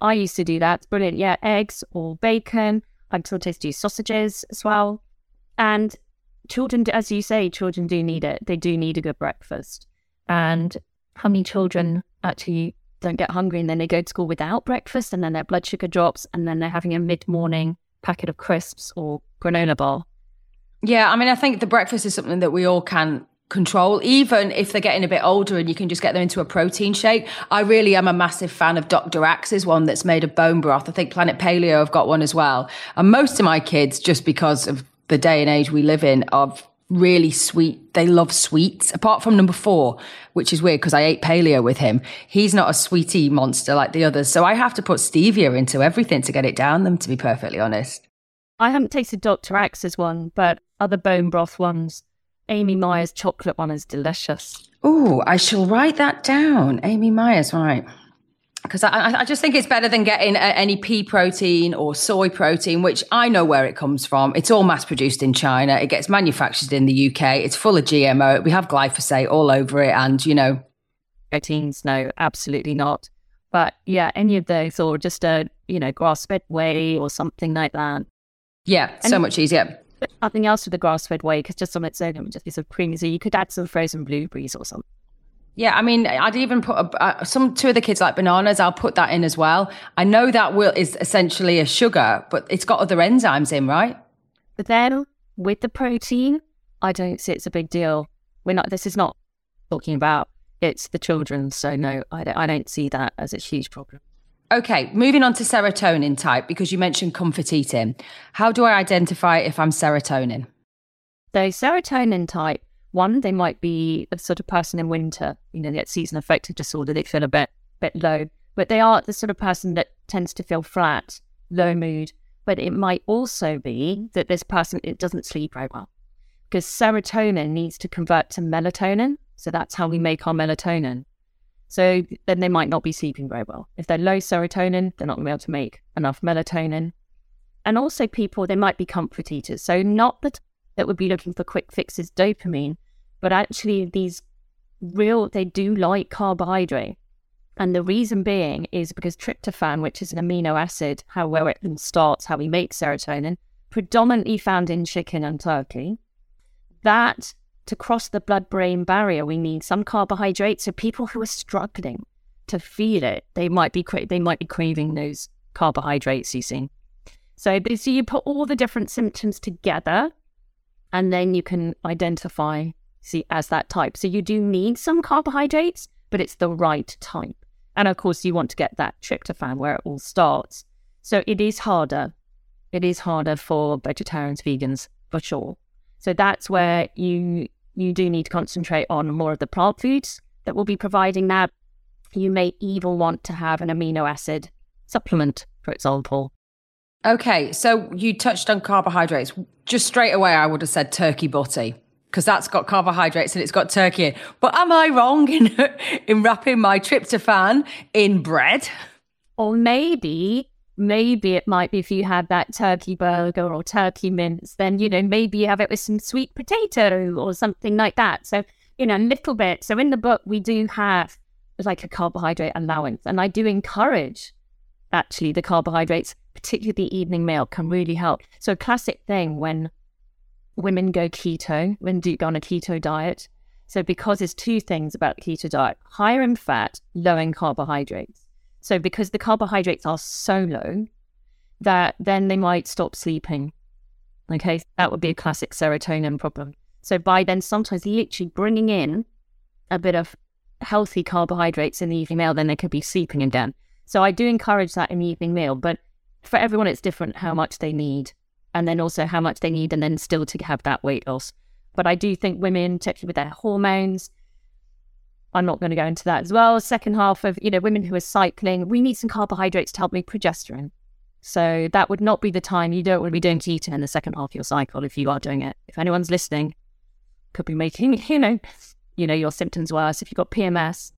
I used to do that. It's brilliant. Yeah, eggs or bacon. I sometimes do sausages as well. And children, as you say, children do need it. They do need a good breakfast. And how many children actually don't get hungry and then they go to school without breakfast and then their blood sugar drops and then they're having a mid morning packet of crisps or granola bar. Yeah, I mean, I think the breakfast is something that we all can control, even if they're getting a bit older and you can just get them into a protein shake. I really am a massive fan of Dr. Axe's one that's made of bone broth. I think Planet Paleo have got one as well. And most of my kids, just because of the day and age we live in, of really sweet. They love sweets, apart from number four, which is weird because I ate paleo with him. He's not a sweetie monster like the others. So I have to put stevia into everything to get it down them, to be perfectly honest. I haven't tasted Dr. Axe's one, but other bone broth ones. Amy Myers' chocolate one is delicious. Oh, I shall write that down. Amy Myers', right because I, I, just think it's better than getting uh, any pea protein or soy protein, which I know where it comes from. It's all mass produced in China. It gets manufactured in the UK. It's full of GMO. We have glyphosate all over it. And, you know, proteins, no, absolutely not. But yeah, any of those or just a, you know, grass fed whey or something like that. Yeah, and so much easier. Nothing else with the grass fed whey because just on its own, it would just be sort of creamy. So you could add some frozen blueberries or something. Yeah, I mean, I'd even put a, uh, some two of the kids like bananas. I'll put that in as well. I know that will is essentially a sugar, but it's got other enzymes in, right? But then with the protein, I don't see it's a big deal. We're not. This is not talking about it's the children, so no, I don't, I don't see that as a huge problem. Okay, moving on to serotonin type because you mentioned comfort eating. How do I identify if I'm serotonin? So serotonin type one, they might be the sort of person in winter, you know, they get season affective disorder, they feel a bit bit low. But they are the sort of person that tends to feel flat, low mood. But it might also be that this person it doesn't sleep very well. Because serotonin needs to convert to melatonin. So that's how we mm. make our melatonin. So then they might not be sleeping very well. If they're low serotonin, they're not going to be able to make enough melatonin. And also, people, they might be comfort eaters. So, not that that would be looking for quick fixes dopamine, but actually these real they do like carbohydrate. And the reason being is because tryptophan, which is an amino acid, how where it starts, how we make serotonin, predominantly found in chicken and turkey. That to cross the blood brain barrier, we need some carbohydrate. So people who are struggling to feel it, they might be cra- they might be craving those carbohydrates. You see, so so you put all the different symptoms together, and then you can identify see as that type. So you do need some carbohydrates, but it's the right type. And of course, you want to get that tryptophan where it all starts. So it is harder. It is harder for vegetarians, vegans, for sure. So that's where you you do need to concentrate on more of the plant foods that will be providing that. You may even want to have an amino acid supplement, for example, Okay, so you touched on carbohydrates. Just straight away, I would have said turkey butty because that's got carbohydrates and it's got turkey in. But am I wrong in (laughs) in wrapping my tryptophan in bread? Or maybe, maybe it might be if you had that turkey burger or turkey mince, then you know maybe you have it with some sweet potato or something like that. So you know, a little bit. So in the book, we do have like a carbohydrate allowance, and I do encourage actually the carbohydrates particularly the evening meal, can really help. So, a classic thing when women go keto, when do go on a keto diet. So, because there's two things about keto diet higher in fat, low in carbohydrates. So, because the carbohydrates are so low, that then they might stop sleeping. Okay, that would be a classic serotonin problem. So, by then, sometimes literally bringing in a bit of healthy carbohydrates in the evening meal, then they could be sleeping again. So, I do encourage that in the evening meal, but for everyone, it's different how much they need, and then also how much they need, and then still to have that weight loss. But I do think women, particularly with their hormones, I'm not going to go into that as well. Second half of, you know, women who are cycling, we need some carbohydrates to help make progesterone. So that would not be the time you don't want to be doing keto in the second half of your cycle if you are doing it. If anyone's listening, could be making, you (laughs) know, you know, your symptoms worse. If you've got PMS,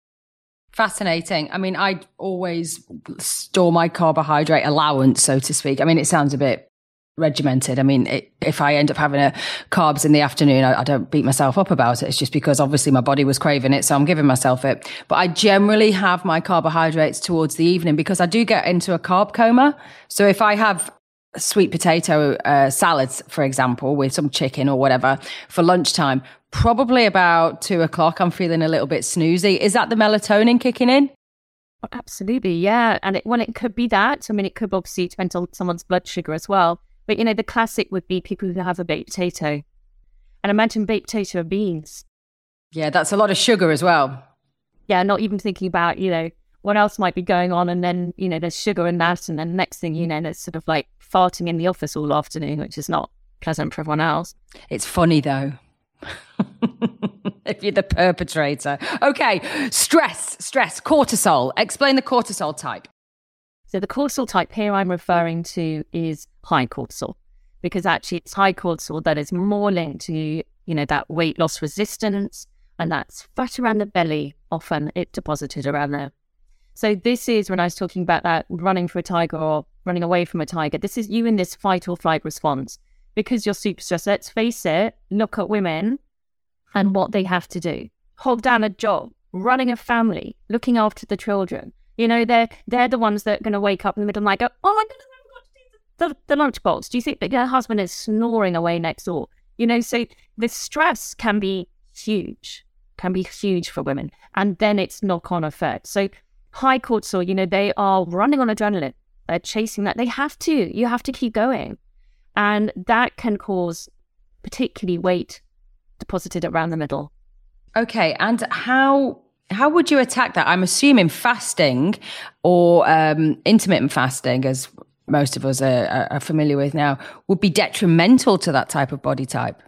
Fascinating. I mean, I always store my carbohydrate allowance, so to speak. I mean, it sounds a bit regimented. I mean, it, if I end up having a carbs in the afternoon, I, I, don't beat myself up about it. It's just because obviously my body was craving it, so I'm giving myself it. But I generally have my carbohydrates towards the evening because I do get into a carb coma. So if I have sweet potato uh, salads, for example, with some chicken or whatever for lunchtime, probably about two o'clock, I'm feeling a little bit snoozy. Is that the melatonin kicking in? Oh, absolutely, yeah. And it, well, it could be that. I mean, it could obviously depend on someone's blood sugar as well. But you know, the classic would be people who have a baked potato, and imagine baked potato and beans. Yeah, that's a lot of sugar as well. Yeah, not even thinking about you know what else might be going on, and then you know there's sugar in that, and then next thing you know, there's sort of like farting in the office all afternoon, which is not pleasant for everyone else. It's funny though. (laughs) if you're the perpetrator. Okay, stress, stress, cortisol. Explain the cortisol type. So the cortisol type here I'm referring to is high cortisol because actually it's high cortisol that is more linked to, you know, that weight loss resistance and that's fat around the belly, often it deposited around there. So this is when I was talking about that running for a tiger or running away from a tiger. This is you in this fight or flight response because you're super stressed. Let's face it, look at women and what they have to do. Hold down a job, running a family, looking after the children. You know, they're they're the ones that are going to wake up in the middle of the night go, oh my goodness, I've got to do the, the, lunchbox. Do you think that your husband is snoring away next door? You know, so the stress can be huge, can be huge for women. And then it's knock on effect. So high cortisol, you know, they are running on adrenaline. They're chasing that. They have to. You have to keep going. And that can cause particularly weight deposited around the middle. Okay. And how how would you attack that? I'm assuming fasting or um, intermittent fasting, as most of us are, are, familiar with now, would be detrimental to that type of body type.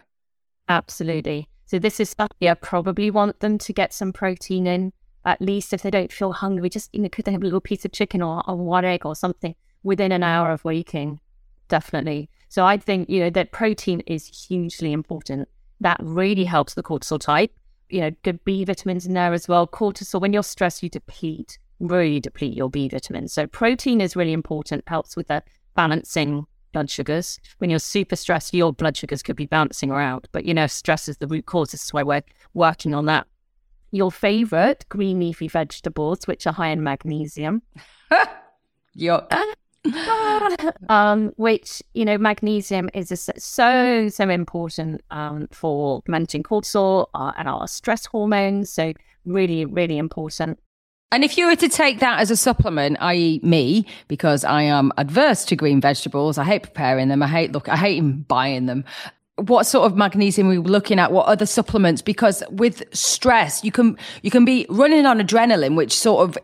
Absolutely. So this is stuff I probably want them to get some protein in, at least if they don't feel hungry. Just you know, could they have a little piece of chicken or, or one egg or something within an hour of waking? Definitely. So I think, you know, that protein is hugely important. That really helps the cortisol type. You know, good B vitamins in there as well. Cortisol, when you're stressed, you deplete, really deplete your B vitamins. So protein is really important, helps with the balancing blood sugars. When you're super stressed, your blood sugars could be bouncing around. But, you know, stress is the root cause. This is why we're working on that. Your favorite green leafy vegetables, which are high in magnesium. (laughs) Your (laughs) um, which you know magnesium is a, so so important um, for managing cortisol uh, and our stress hormones. So really really important. And if you were to take that as a supplement, i.e., me, because I am adverse to green vegetables, I hate preparing them. I hate look. I hate even buying them what sort of magnesium we were looking at what other supplements because with stress you can you can be running on adrenaline which sort of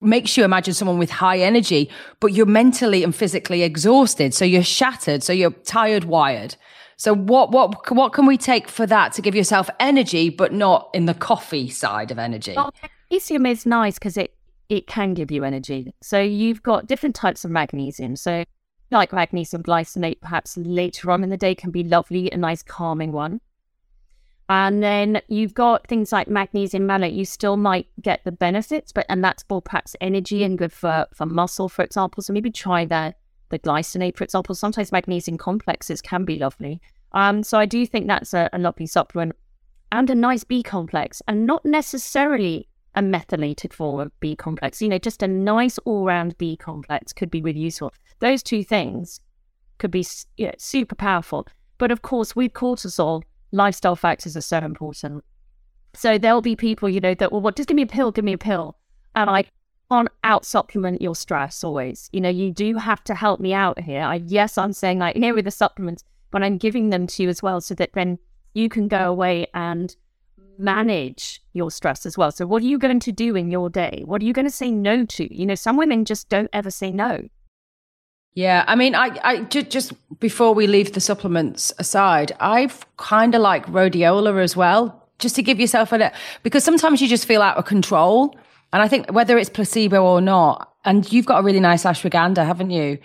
makes you imagine someone with high energy, but you're mentally and physically exhausted. So you're shattered. So you're tired, wired. So what what what can we take for that to give yourself energy, but not in the coffee side of energy? Well, magnesium is nice because it it can give you energy. So you've got different types of magnesium. So like magnesium glycinate, perhaps later on in the day can be lovely, a nice calming one. And then you've got things like magnesium malate. You still might get the benefits, but and that's for perhaps energy and good for, for muscle, for example. So maybe try that the glycinate, for example. Sometimes magnesium complexes can be lovely. Um, so I do think that's a, a lovely supplement and a nice B complex, and not necessarily a methylated form of B complex. You know, just a nice all-round B complex could be really useful. Those two things could be you know, super powerful. But of course, with cortisol, lifestyle factors are so important. So there'll be people, you know, that will, well, just give me a pill, give me a pill. And I can't out supplement your stress always. You know, you do have to help me out here. I, yes, I'm saying like, here with the supplements, but I'm giving them to you as well so that then you can go away and manage your stress as well. So what are you going to do in your day? What are you going to say no to? You know, some women just don't ever say no. Yeah, I mean, I, I just, just before we leave the supplements aside, I've kind of like rhodiola as well. just to give yourself a little because sometimes you just feel out of control. And I think whether it's placebo or not, and you've got a really nice ashwagandha, haven't you?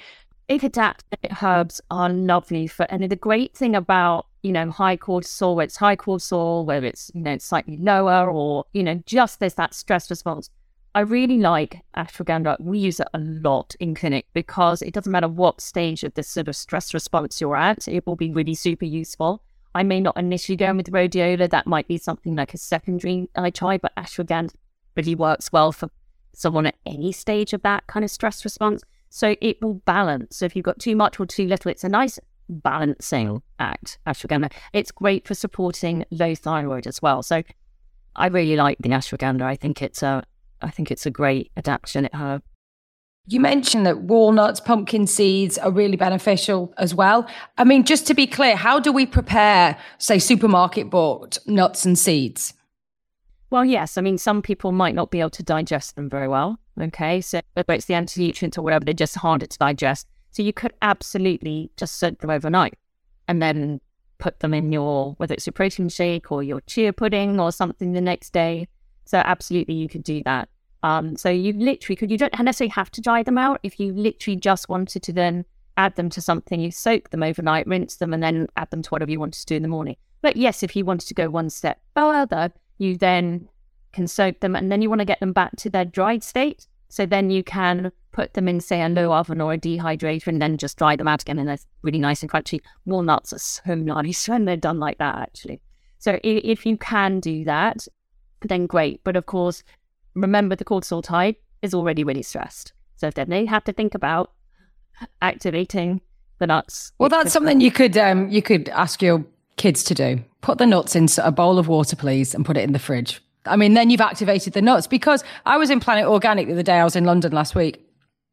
If adapted herbs are lovely for, and the great thing about you know high cortisol, where it's high cortisol, whether it's you know slightly lower, or you know just there's that stress response. I really like ashwagandha. We use it a lot in clinic because it doesn't matter what stage of this sort of stress response you're at, it will be really super useful. I may not initially go in with rhodiola. That might be something like a secondary I try, but ashwagandha really works well for someone at any stage of that kind of stress response. So it will balance. So if you've got too much or too little, it's a nice balancing act, ashwagandha. It's great for supporting low thyroid as well. So I really like the ashwagandha. I think it's a I think it's a great adaptogenic herb. Uh, you mentioned that walnuts, pumpkin seeds are really beneficial as well. I mean, just to be clear, how do we prepare, say, supermarket bought nuts and seeds? Well, yes. I mean, some people might not be able to digest them very well. Okay. So whether it's the anti-nutrients or whatever, they're just harder to digest. So you could absolutely just soak them overnight and then put them in your, whether it's your protein shake or your chia pudding or something the next day. So absolutely you could do that. Um, so you literally could, you don't necessarily have to dry them out. If you literally just wanted to then add them to something, you soak them overnight, rinse them, and then add them to whatever you wanted to do in the morning. But yes, if you wanted to go one step further, you then can soak them and then you want to get them back to their dried state. So then you can put them in, say, a low oven or a dehydrator and then just dry them out again and they're really nice and crunchy. Walnuts are so (laughs) nice when they're done like that, actually. So if you can do that, then great. But of course, remember the cortisol type is already really stressed. So if they have to think about activating the nuts. Well, that's something you could um, you could ask your kids to do. Put the nuts in a bowl of water, please, and put it in the fridge. I mean, then you've activated the nuts because I was in Planet Organic the other day. I was in London last week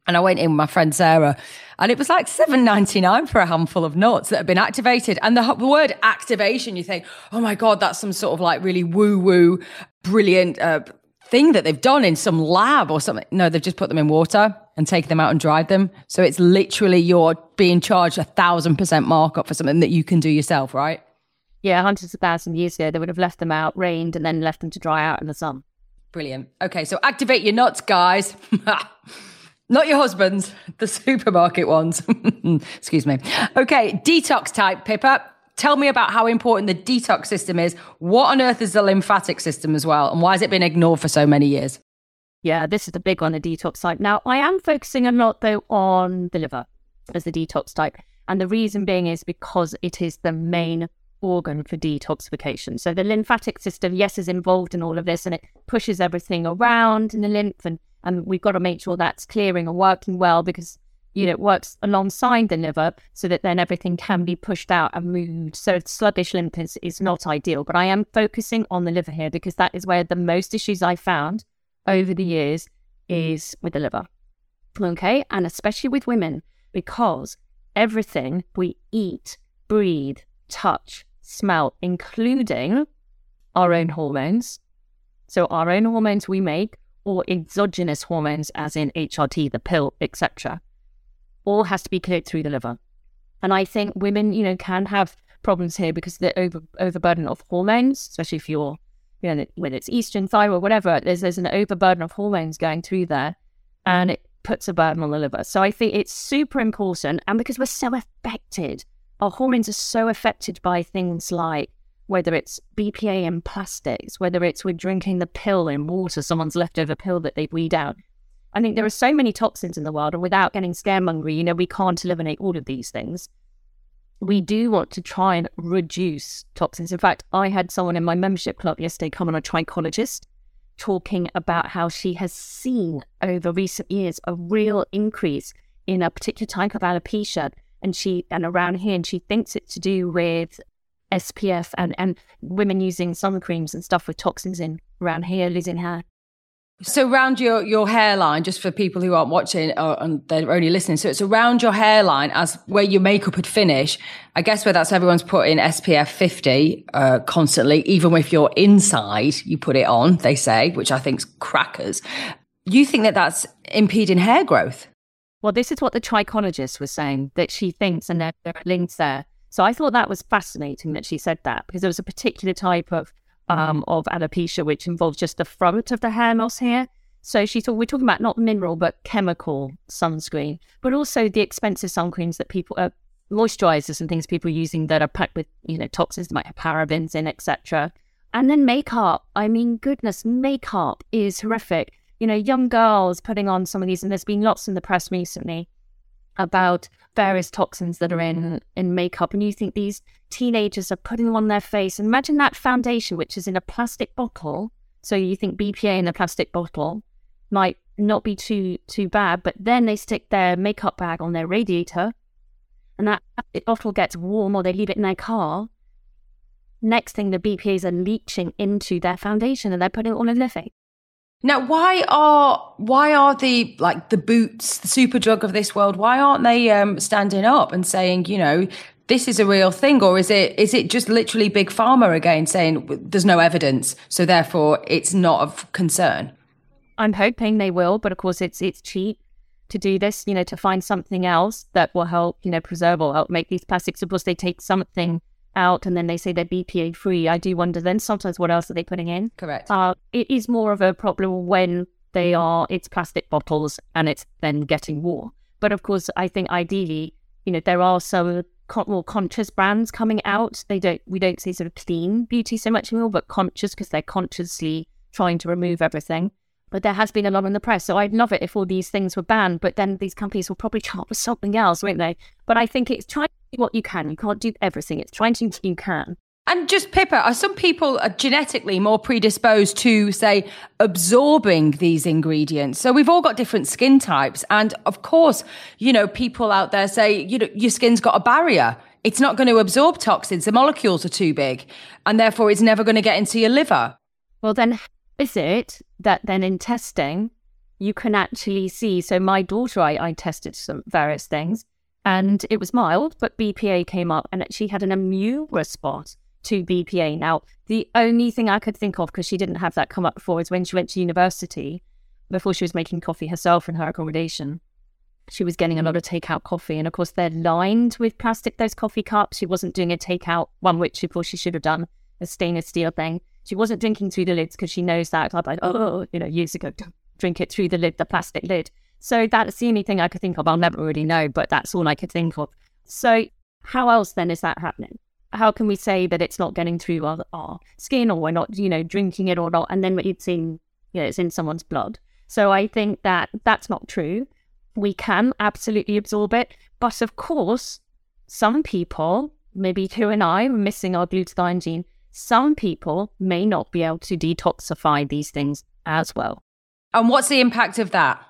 and I went in with my friend Sarah and it was like seven ninety nine for a handful of nuts that have been activated. And the, the word activation, you think, oh my God, that's some sort of like really woo woo, brilliant uh, thing that they've done in some lab or something. No, they've just put them in water and taken them out and dried them. So it's literally you're being charged a thousand percent markup for something that you can do yourself, right? Yeah, hundreds of thousands of years ago, they would have left them out, rained, and then left them to dry out in the sun. Brilliant. Okay, so activate your nuts, guys. (laughs) Not your husbands, the supermarket ones. (laughs) Excuse me. Okay, detox type, Pippa. Tell me about how important the detox system is. What on earth is the lymphatic system as well? And why has it been ignored for so many years? Yeah, this is the big one, the detox side. Now, I am focusing a lot, though, on the liver as the detox type. And the reason being is because it is the main organ for detoxification. So the lymphatic system, yes, is involved in all of this and it pushes everything around in the lymph and and we've got to make sure that's clearing and working well because you know it works alongside the liver so that then everything can be pushed out and moved. So sluggish lymph is, is not ideal but i am focusing on the liver here because that is where the most issues i found over the years is with the liver. Okay? And especially with women because everything we eat breathe touch smell including our own hormones so our own hormones we make or exogenous hormones, as in HRT, the pill, etc., all has to be cleared through the liver. And I think women, you know, can have problems here because they're over overburden of hormones, especially if you're, you know, whether it's estrogen, thyroid, whatever. There's there's an overburden of hormones going through there, and it puts a burden on the liver. So I think it's super important, and because we're so affected, our hormones are so affected by things like whether it's BPA in plastics, whether it's we're drinking the pill in water, someone's leftover pill that they've weed out. I think there are so many toxins in the world, and without getting scaremongery, you know, we can't eliminate all of these things. We do want to try and reduce toxins. In fact, I had someone in my membership club yesterday come on a trichologist talking about how she has seen over recent years a real increase in a particular type of alopecia and she and around here and she thinks it's to do with SPF and, and women using sun creams and stuff with toxins in around here, losing hair. So around your, your hairline, just for people who aren't watching or, uh, and they're only listening. So it's around your hairline as where your makeup would finish. I guess where that's everyone's putting SPF 50, uh, constantly, even if you're inside, you put it on, they say, which I think's crackers. You think that that's impeding hair growth? Well, this is what the trichologist was saying that she thinks, and there, are links there so I thought that was fascinating that she said that because there was a particular type of um, of alopecia, which involves just the front of the hair loss here. So she thought we're talking about not mineral but chemical sunscreen, but also the expensive sunscreens that people are uh, moisturizers and things people are using that are packed with you know toxins might have parabens in, etc. And then makeup. I mean, goodness, makeup is horrific. You know, young girls putting on some of these, and there's been lots in the press recently about various toxins that are in mm-hmm. in makeup, and you think these teenagers are putting them on their face. Imagine that foundation, which is in a plastic bottle. So you think BPA in a plastic bottle might not be too too bad, but then they stick their makeup bag on their radiator, and that bottle gets warm, or they leave it in their car. Next thing, the BPA's are leaching into their foundation, and they're putting it on their face. Now, why are why are the like the boots, the Superdrug of this world? Why aren't they um, standing up and saying, you know, this is a real thing, or is it is it just literally big pharma again saying there's no evidence, so therefore it's not of concern? I'm hoping they will, but of course it's it's cheap to do this. You know, to find something else that will help, you know, preserve or help make these plastics. Of course, they take something out and then they say they're BPA free, I do wonder then sometimes what else are they putting in? Correct. Uh, it is more of a problem when they are, it's plastic bottles and it's then getting warm. But of course, I think ideally, you know, there are some more conscious brands coming out. They don't, we don't see sort of clean beauty so much anymore, but conscious because they're consciously trying to remove everything. But there has been a lot in the press. So I'd love it if all these things were banned, but then these companies will probably (laughs) come up with something else, won't they? But I think it's trying what you can. You can't do everything. It's trying to you can. And just Pippa, are some people are genetically more predisposed to, say, absorbing these ingredients? So we've all got different skin types. And of course, you know, people out there say, you know, your skin's got a barrier. It's not going to absorb toxins. The molecules are too big. And therefore, it's never going to get into your liver. Well, then is it that then in testing, you can actually see? So, my daughter, I, I tested some various things and it was mild, but BPA came up and she had an immune response to BPA. Now, the only thing I could think of, because she didn't have that come up before, is when she went to university, before she was making coffee herself in her accommodation, she was getting a lot mm. of takeout coffee. And of course, they're lined with plastic, those coffee cups. She wasn't doing a takeout one, which of course she should have done, a stainless steel thing. She wasn't drinking through the lids because she knows that. Like, oh, you know, years ago, don't (laughs) drink it through the lid, the plastic lid. So that's the only thing I could think of. I'll never really know, but that's all I could think of. So how else then is that happening? How can we say that it's not getting through our, our skin or we're not, you know, drinking it or not, and then it's in, you know, it's in someone's blood? So I think that that's not true. We can absolutely absorb it, but of course, some people, maybe you and I, missing our glutathione gene some people may not be able to detoxify these things as well. And what's the impact of that?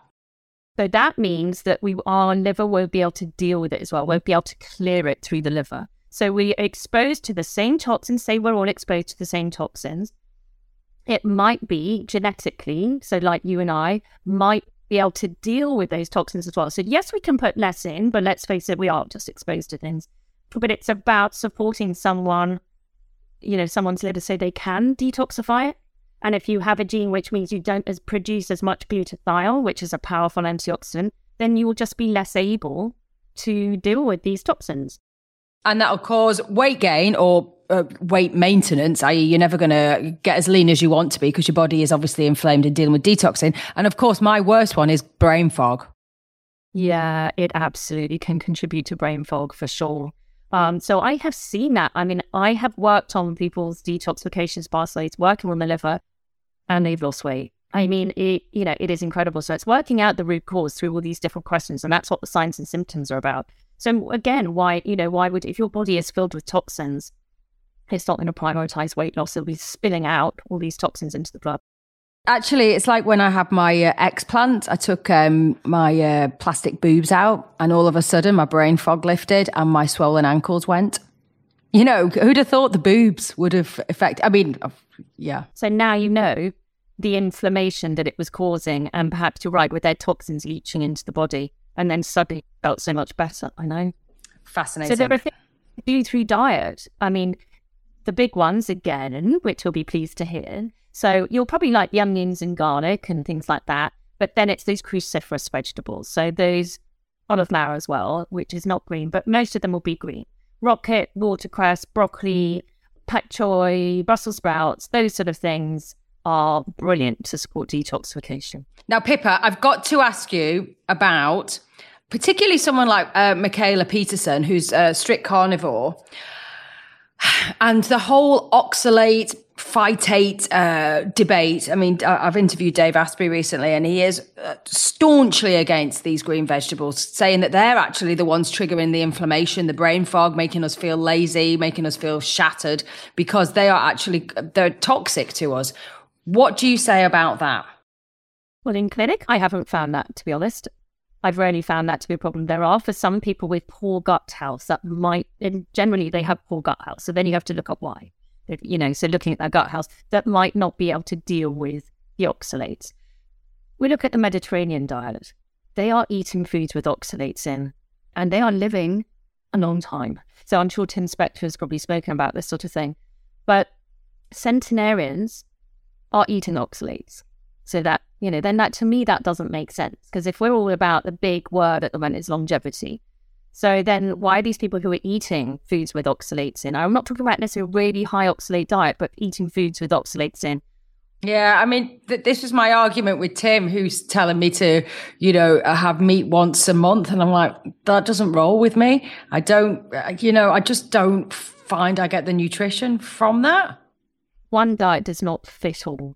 So that means that we our liver won't be able to deal with it as well, won't be able to clear it through the liver. So we're exposed to the same toxins, say we're all exposed to the same toxins. It might be genetically, so like you and I, might be able to deal with those toxins as well. So yes, we can put less in, but let's face it, we are just exposed to things. But it's about supporting someone you know, someone's liver so they can detoxify it. And if you have a gene which means you don't as produce as much glutathione, which is a powerful antioxidant, then you will just be less able to deal with these toxins. And that'll cause weight gain or uh, weight maintenance, i.e., you're never going to get as lean as you want to be because your body is obviously inflamed and dealing with detoxing. And of course, my worst one is brain fog. Yeah, it absolutely can contribute to brain fog for sure. Um, so I have seen that. I mean, I have worked on people's detoxification pathways, working on the liver, and they've lost weight. I mean, it you know it is incredible. So it's working out the root cause through all these different questions, and that's what the signs and symptoms are about. So again, why you know why would if your body is filled with toxins, it's not going to prioritize weight loss. It'll be spilling out all these toxins into the blood. Actually, it's like when I had my uh, explant, I took um, my uh, plastic boobs out, and all of a sudden my brain fog lifted and my swollen ankles went. You know, who'd have thought the boobs would have affected? I mean, yeah. So now you know the inflammation that it was causing, and perhaps you're right with their toxins leaching into the body, and then suddenly felt so much better. I know. Fascinating. So there are things to do through diet. I mean, the big ones again, which you'll be pleased to hear, so you'll probably like the onions and garlic and things like that. But then it's those cruciferous vegetables. So those cauliflower as well, which is not green, but most of them will be green. Rocket, watercress, broccoli, pak choy, Brussels sprouts, those sort of things are brilliant to support detoxification. Now, Pippa, I've got to ask you about particularly someone like uh, Mikhaila Peterson, who's a strict carnivore, and the whole oxalate phytate uh, debate. I mean, I've interviewed Dave Asprey recently, and he is uh, staunchly against these green vegetables, saying that they're actually the ones triggering the inflammation, the brain fog, making us feel lazy, making us feel shattered, because they are actually they're toxic to us. What do you say about that? Well, in clinic, I haven't found that to be honest. I've rarely found that to be a problem. There are for some people with poor gut health that might, and generally they have poor gut health. So then you have to look up why you know, so looking at their gut health, that might not be able to deal with the oxalates. We look at the Mediterranean diet. They are eating foods with oxalates in, and they are living a long time. So I'm sure Tim Spector has probably spoken about this sort of thing. But centenarians are eating oxalates. So that, you know, then that to me, that doesn't make sense. Because if we're all about the big word at the moment is longevity, so then why are these people who are eating foods with oxalates in? I'm not talking about necessarily a really high oxalate diet, but eating foods with oxalates in. Yeah, I mean, th- this was my argument with Tim, who's telling me to, you know, have meat once a month. And I'm like, that doesn't roll with me. I don't, uh, you know, I just don't find I get the nutrition from that. One diet does not fit all.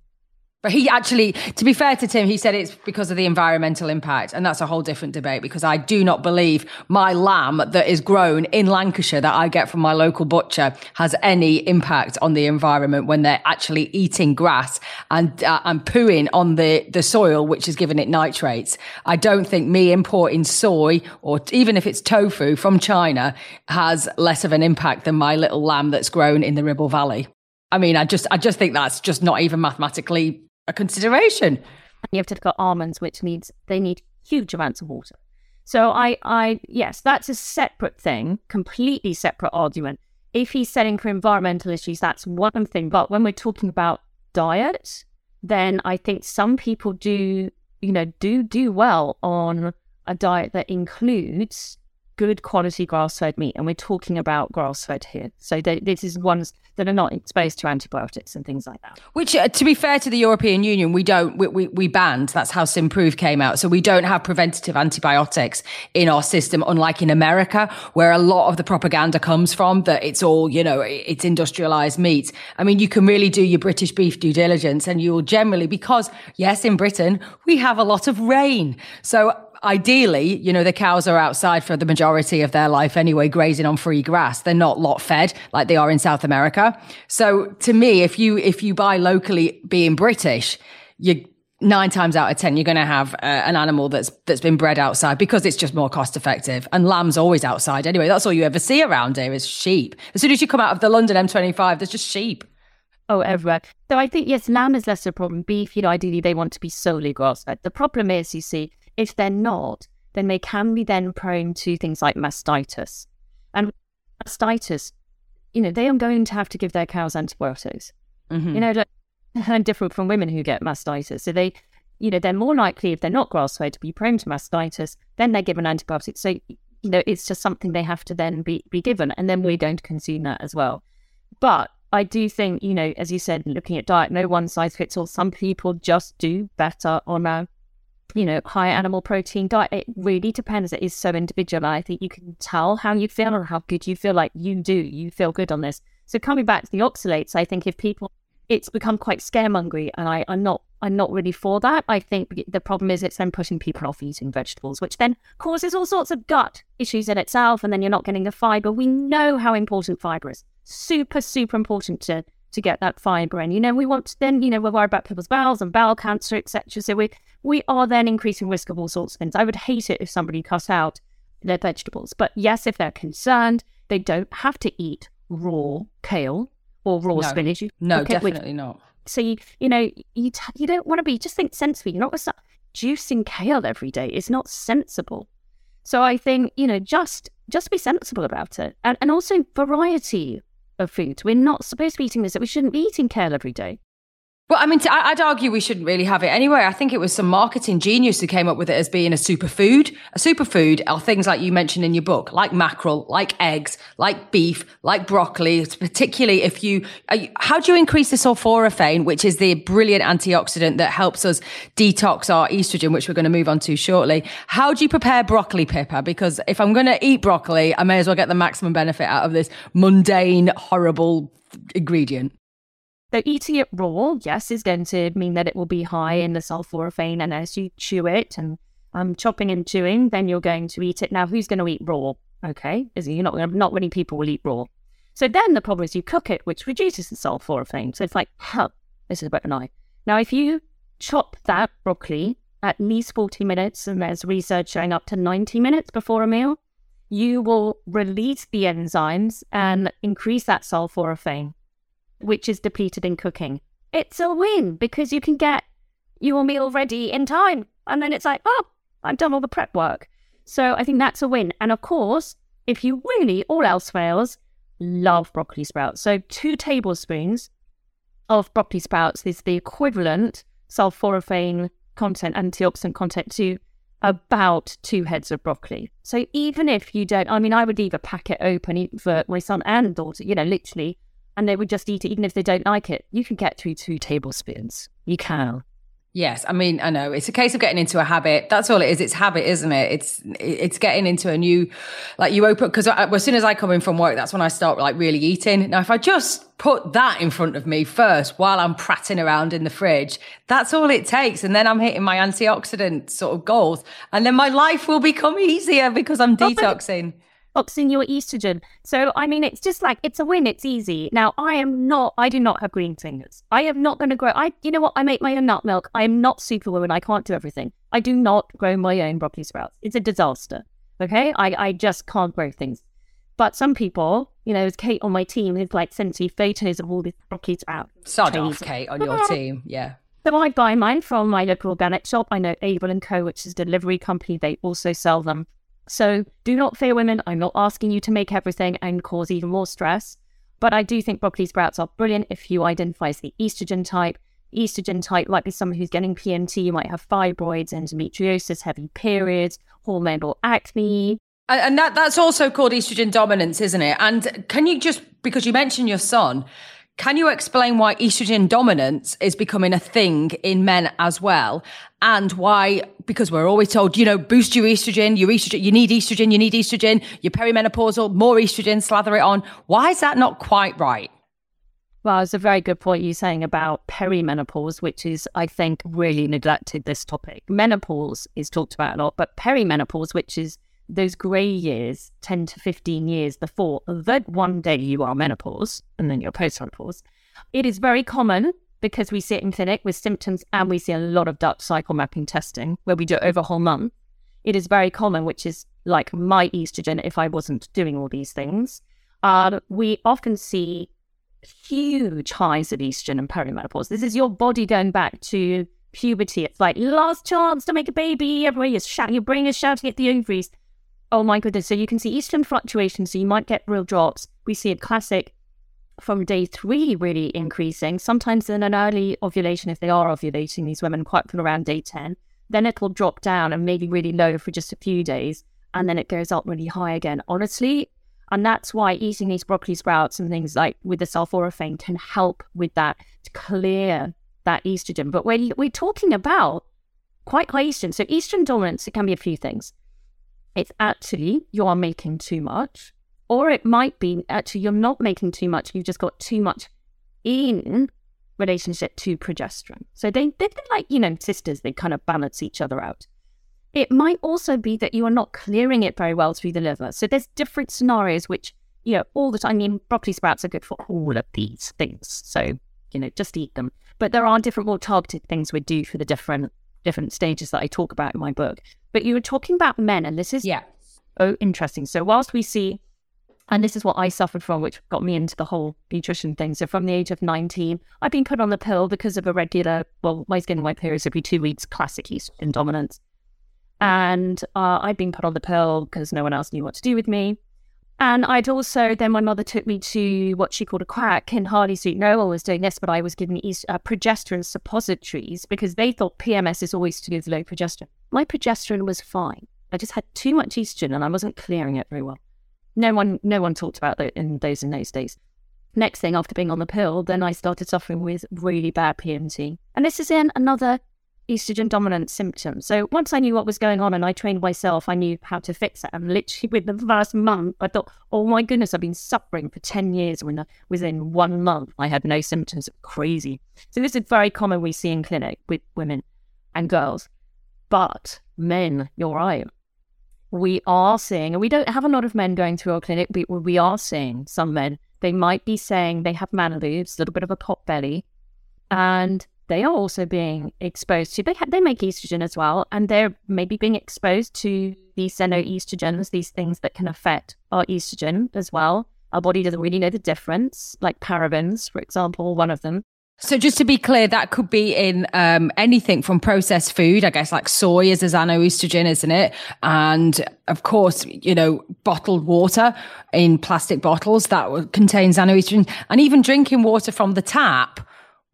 But he actually, to be fair to Tim, he said it's because of the environmental impact. And that's a whole different debate because I do not believe my lamb that is grown in Lancashire that I get from my local butcher has any impact on the environment when they're actually eating grass and, uh, and pooing on the, the soil, which is giving it nitrates. I don't think me importing soy or even if it's tofu from China has less of an impact than my little lamb that's grown in the Ribble Valley. I mean, I just, I just think that's just not even mathematically a consideration. You have to look at almonds, which needs they need huge amounts of water. So I, I yes, that's a separate thing, completely separate argument. If he's setting for environmental issues, that's one thing. But when we're talking about diet, then I think some people do, you know, do do well on a diet that includes good quality grass fed meat. And we're talking about grass fed here. So they, this is ones that are not exposed to antibiotics and things like that. Which, uh, to be fair to the European Union, we don't, we, we, we banned. That's how Simprove came out. So we don't have preventative antibiotics in our system, unlike in America, where a lot of the propaganda comes from that it's all, you know, it's industrialized meat. I mean, you can really do your British beef due diligence and you'll generally, because yes, in Britain, we have a lot of rain. So ideally, you know, the cows are outside for the majority of their life anyway, grazing on free grass. They're not lot fed like they are in South America. So to me, if you, if you buy locally being British, you, nine times out of ten you're going to have uh, an animal that's that's been bred outside because it's just more cost effective and lamb's always outside anyway that's all you ever see around here is sheep as soon as you come out of the london m25 there's just sheep Oh, everywhere. So I think, yes, lamb is less of a problem. Beef, you know, ideally they want to be solely grass fed. The problem is, you see, if they're not, then they can be then prone to things like mastitis. And mastitis, you know, they are going to have to give their cows antibiotics. Mm-hmm. You know, and (laughs) different from women who get mastitis. So they, you know, they're more likely if they're not grass fed to be prone to mastitis. Then they're given antibiotics. So you know, it's just something they have to then be be given, and then we're going to consume that as well. But I do think, you know, as you said, looking at diet, no one size fits all. Some people just do better on a you know, high animal protein diet. It really depends. It is so individual. I think you can tell how you feel or how good you feel. Like you do, you feel good on this. So coming back to the oxalates, I think if people, it's become quite scaremongery, and I, I'm not, I'm not really for that. I think the problem is it's then pushing people off eating vegetables, which then causes all sorts of gut issues in itself, and then you're not getting the fiber. We know how important fiber is. Super, super important to to get that fiber in. You know, we want to then, you know, we're worried about people's bowels and bowel cancer, etc. So we we are then increasing risk of all sorts of things. I would hate it if somebody cut out their vegetables. But yes, if they're concerned, they don't have to eat raw kale or raw no. spinach. No, definitely with, not. So you, you know, you t- you don't want to be just think sensibly. You're not juicing kale every day. It's not sensible. So I think you know, just just be sensible about it, and and also variety of foods. We're not supposed to be eating this. We shouldn't be eating kale every day. Well, I mean, I'd argue we shouldn't really have it anyway. I think it was some marketing genius who came up with it as being a superfood. A superfood are things like you mentioned in your book, like mackerel, like eggs, like beef, like broccoli. Particularly if you, you how do you increase the sulforaphane, which is the brilliant antioxidant that helps us detox our estrogen, which we're going to move on to shortly. How do you prepare broccoli, Pippa? Because if I'm going to eat broccoli, I may as well get the maximum benefit out of this mundane, horrible ingredient. So eating it raw, yes, is going to mean that it will be high in the sulforaphane, and as you chew it and um, chopping and chewing, then you're going to eat it. Now, who's going to eat raw? Okay, is it? you're not not many people will eat raw. So then the problem is you cook it, which reduces the sulforaphane. So it's like, huh, this is about an eye. Now, if you chop that broccoli at least 40 minutes, and there's research showing up to 90 minutes before a meal, you will release the enzymes and increase that sulforaphane which is depleted in cooking. It's a win because you can get your meal ready in time. And then it's like, oh, I've done all the prep work. So I think that's a win. And of course, if you really, all else fails, love broccoli sprouts. So two tablespoons of broccoli sprouts is the equivalent sulforaphane content, antioxidant content to about two heads of broccoli. So even if you don't, I mean, I would leave a packet open for my son and daughter, you know, literally and they would just eat it even if they don't like it. You can get through two tablespoons. You can. Yes, I mean, I know it's a case of getting into a habit. That's all it is. It's habit, isn't it? It's it's getting into a new, like you open because uh, as soon as I come in from work, that's when I start like really eating. Now, if I just put that in front of me first while I'm prattling around in the fridge, that's all it takes, and then I'm hitting my antioxidant sort of goals, and then my life will become easier because I'm detoxing boxing your estrogen. So, I mean, it's just like, it's a win. It's easy. Now, I am not, I do not have green fingers. I am not going to grow. I, you know what? I make my own nut milk. I am not superwoman. I can't do everything. I do not grow my own broccoli sprouts. It's a disaster. Okay. I, I just can't grow things. But some people, you know, there's Kate on my team who's like sent me photos of all these broccoli sprouts. Sod off, Kate, on your team. Yeah. So I buy mine from my local organic shop. I know Abel and Cole, which is a delivery company. They also sell them. So do not fear women. I'm not asking you to make everything and cause even more stress. But I do think broccoli sprouts are brilliant if you identify as the estrogen type. Estrogen type might be someone who's getting PMT, you might have fibroids, endometriosis, heavy periods, hormonal acne. And that, that's also called estrogen dominance, isn't it? And can you just, because you mentioned your son, can you explain why estrogen dominance is becoming a thing in men as well? And why, because we're always told, you know, boost your estrogen, your estrogen, you need estrogen, you need estrogen, you're perimenopausal, more estrogen, slather it on. Why is that not quite right? Well, it's a very good point you're saying about perimenopause, which is, I think, really neglected this topic. Menopause is talked about a lot, but perimenopause, which is those grey years, 10 to 15 years before that one day you are menopause and then you're postmenopause, it is very common because we see it in clinic with symptoms and we see a lot of Dutch cycle mapping testing where we do it over a whole month. It is very common, which is like my estrogen if I wasn't doing all these things. Uh, we often see huge highs of estrogen and perimenopause. This is your body going back to puberty. It's like last chance to make a baby. Everywhere you're shouting, your brain is shouting at the ovaries. Oh my goodness. So you can see estrogen fluctuations. So you might get real drops. We see a classic from day three really increasing, sometimes in an early ovulation, if they are ovulating, these women quite from around day 10. Then it'll drop down and maybe really low for just a few days. And then it goes up really high again. Honestly, and that's why eating these broccoli sprouts and things like with the sulforaphane can help with that to clear that estrogen. But when we're talking about quite high estrogen, so estrogen dominance, it can be a few things. It's actually you are making too much, or it might be actually you're not making too much, you've just got too much in relationship to progesterone. So they, they're like, you know, sisters, they kind of balance each other out. It might also be that you are not clearing it very well through the liver. So there's different scenarios which, you know, all the time, I mean, broccoli sprouts are good for all of these things. So, you know, just eat them. But there are different, more targeted things we do for the different different stages that I talk about in my book. But you were talking about men, and this is yeah. oh interesting. So whilst we see, and this is what I suffered from, which got me into the whole nutrition thing. So from the age of 19, I've been put on the pill because of a regular, well, my skin white periods every two weeks, classic estrogen dominance. And uh, I'd been put on the pill because no one else knew what to do with me. And I'd also, then my mother took me to what she called a quack in Harley Street. No one was doing this, but I was given these uh, progesterone suppositories because they thought PMS is always to do with low progesterone. My progesterone was fine. I just had too much estrogen and I wasn't clearing it very well. No one, no one talked about that in those in those days. Next thing, after being on the pill, then I started suffering with really bad PMT. And this is in another estrogen dominant symptom. So once I knew what was going on and I trained myself, I knew how to fix it. And literally (laughs) within the first month, I thought, oh my goodness, I've been suffering for 10 years. When within one month, I had no symptoms. Crazy. So this is very common we see in clinic with women and girls. But men, you're right. We are seeing, and we don't have a lot of men going through our clinic, but we are seeing some men they might be saying they have man boobs, a little bit of a pot belly, and they are also being exposed to they ha- they make estrogen as well, and they're maybe being exposed to these xenoestrogens, these things that can affect our estrogen as well. Our body doesn't really know the difference, like parabens, for example, one of them. So just to be clear, that could be in um, anything from processed food, I guess, like soy is a xenoestrogen, isn't it? And of course, you know, bottled water in plastic bottles that contains xenoestrogen, and even drinking water from the tap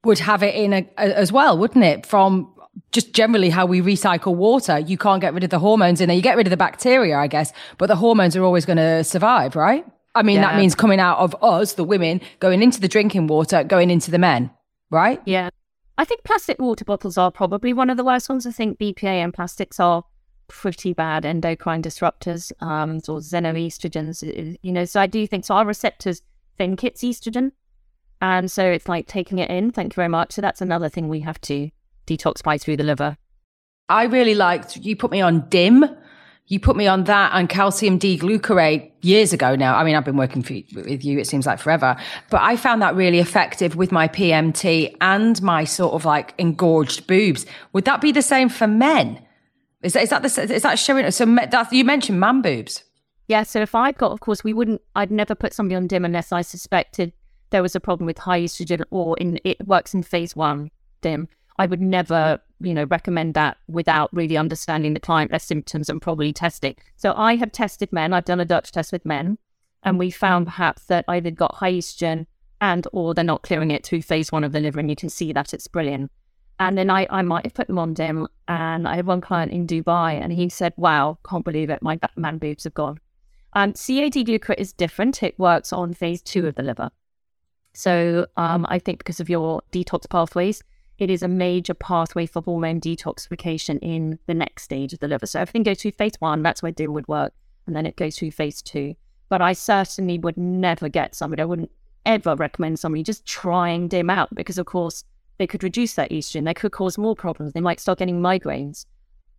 would have it in a, a, as well, wouldn't it? From just generally how we recycle water, you can't get rid of the hormones in there. You get rid of the bacteria, I guess, but the hormones are always going to survive, right? I mean, yeah. that means coming out of us, the women, going into the drinking water, going into the men right? Yeah. I think plastic water bottles are probably one of the worst ones. I think BPA and plastics are pretty bad endocrine disruptors um, or xenoestrogens, you know. So I do think so. Our receptors think it's estrogen. And so it's like taking it in. Thank you very much. So that's another thing we have to detoxify through the liver. I really liked, you put me on DIM you put me on that and calcium D-glucarate years ago now. I mean, I've been working for, with you, it seems like forever, but I found that really effective with my PMT and my sort of like engorged boobs. Would that be the same for men? Is that, is that the, is that showing? So that, you mentioned man boobs. Yeah. So if I'd got, of course, we wouldn't, I'd never put somebody on DIM unless I suspected there was a problem with high estrogen or in, it works in phase one DIM. I would never, you know, recommend that without really understanding the client, their symptoms, and probably testing. So I have tested men. I've done a Dutch test with men, and we found perhaps that either got high estrogen and or they're not clearing it through phase one of the liver, and you can see that it's brilliant. And then I, I might have put them on DIM, and I had one client in Dubai, and he said, "Wow, can't believe it, my man boobs have gone." And CAD glucarate is different; it works on phase two of the liver. So um, I think because of your detox pathways, it is a major pathway for hormone detoxification in the next stage of the liver. So everything goes through phase one, that's where DIM would work, and then it goes through phase two. But I certainly would never get somebody, I wouldn't ever recommend somebody just trying DIM out because, of course, they could reduce their estrogen, they could cause more problems, they might start getting migraines.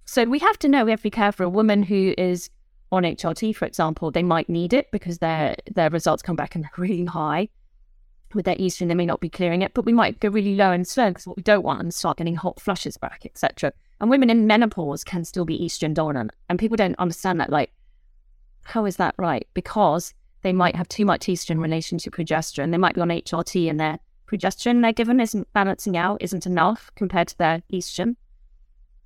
So we have to know, we have to be careful. A woman who is on HRT, for example, they might need it because their their results come back and (laughs) they're really high with their estrogen, they may not be clearing it, but we might go really low and slow because what we don't want and start getting hot flushes back, etc. And women in menopause can still be estrogen dominant, and people don't understand that. Like, how is that right? Because they might have too much estrogen in relation to progesterone. They might be on HRT and their progesterone they're given isn't balancing out, isn't enough compared to their estrogen.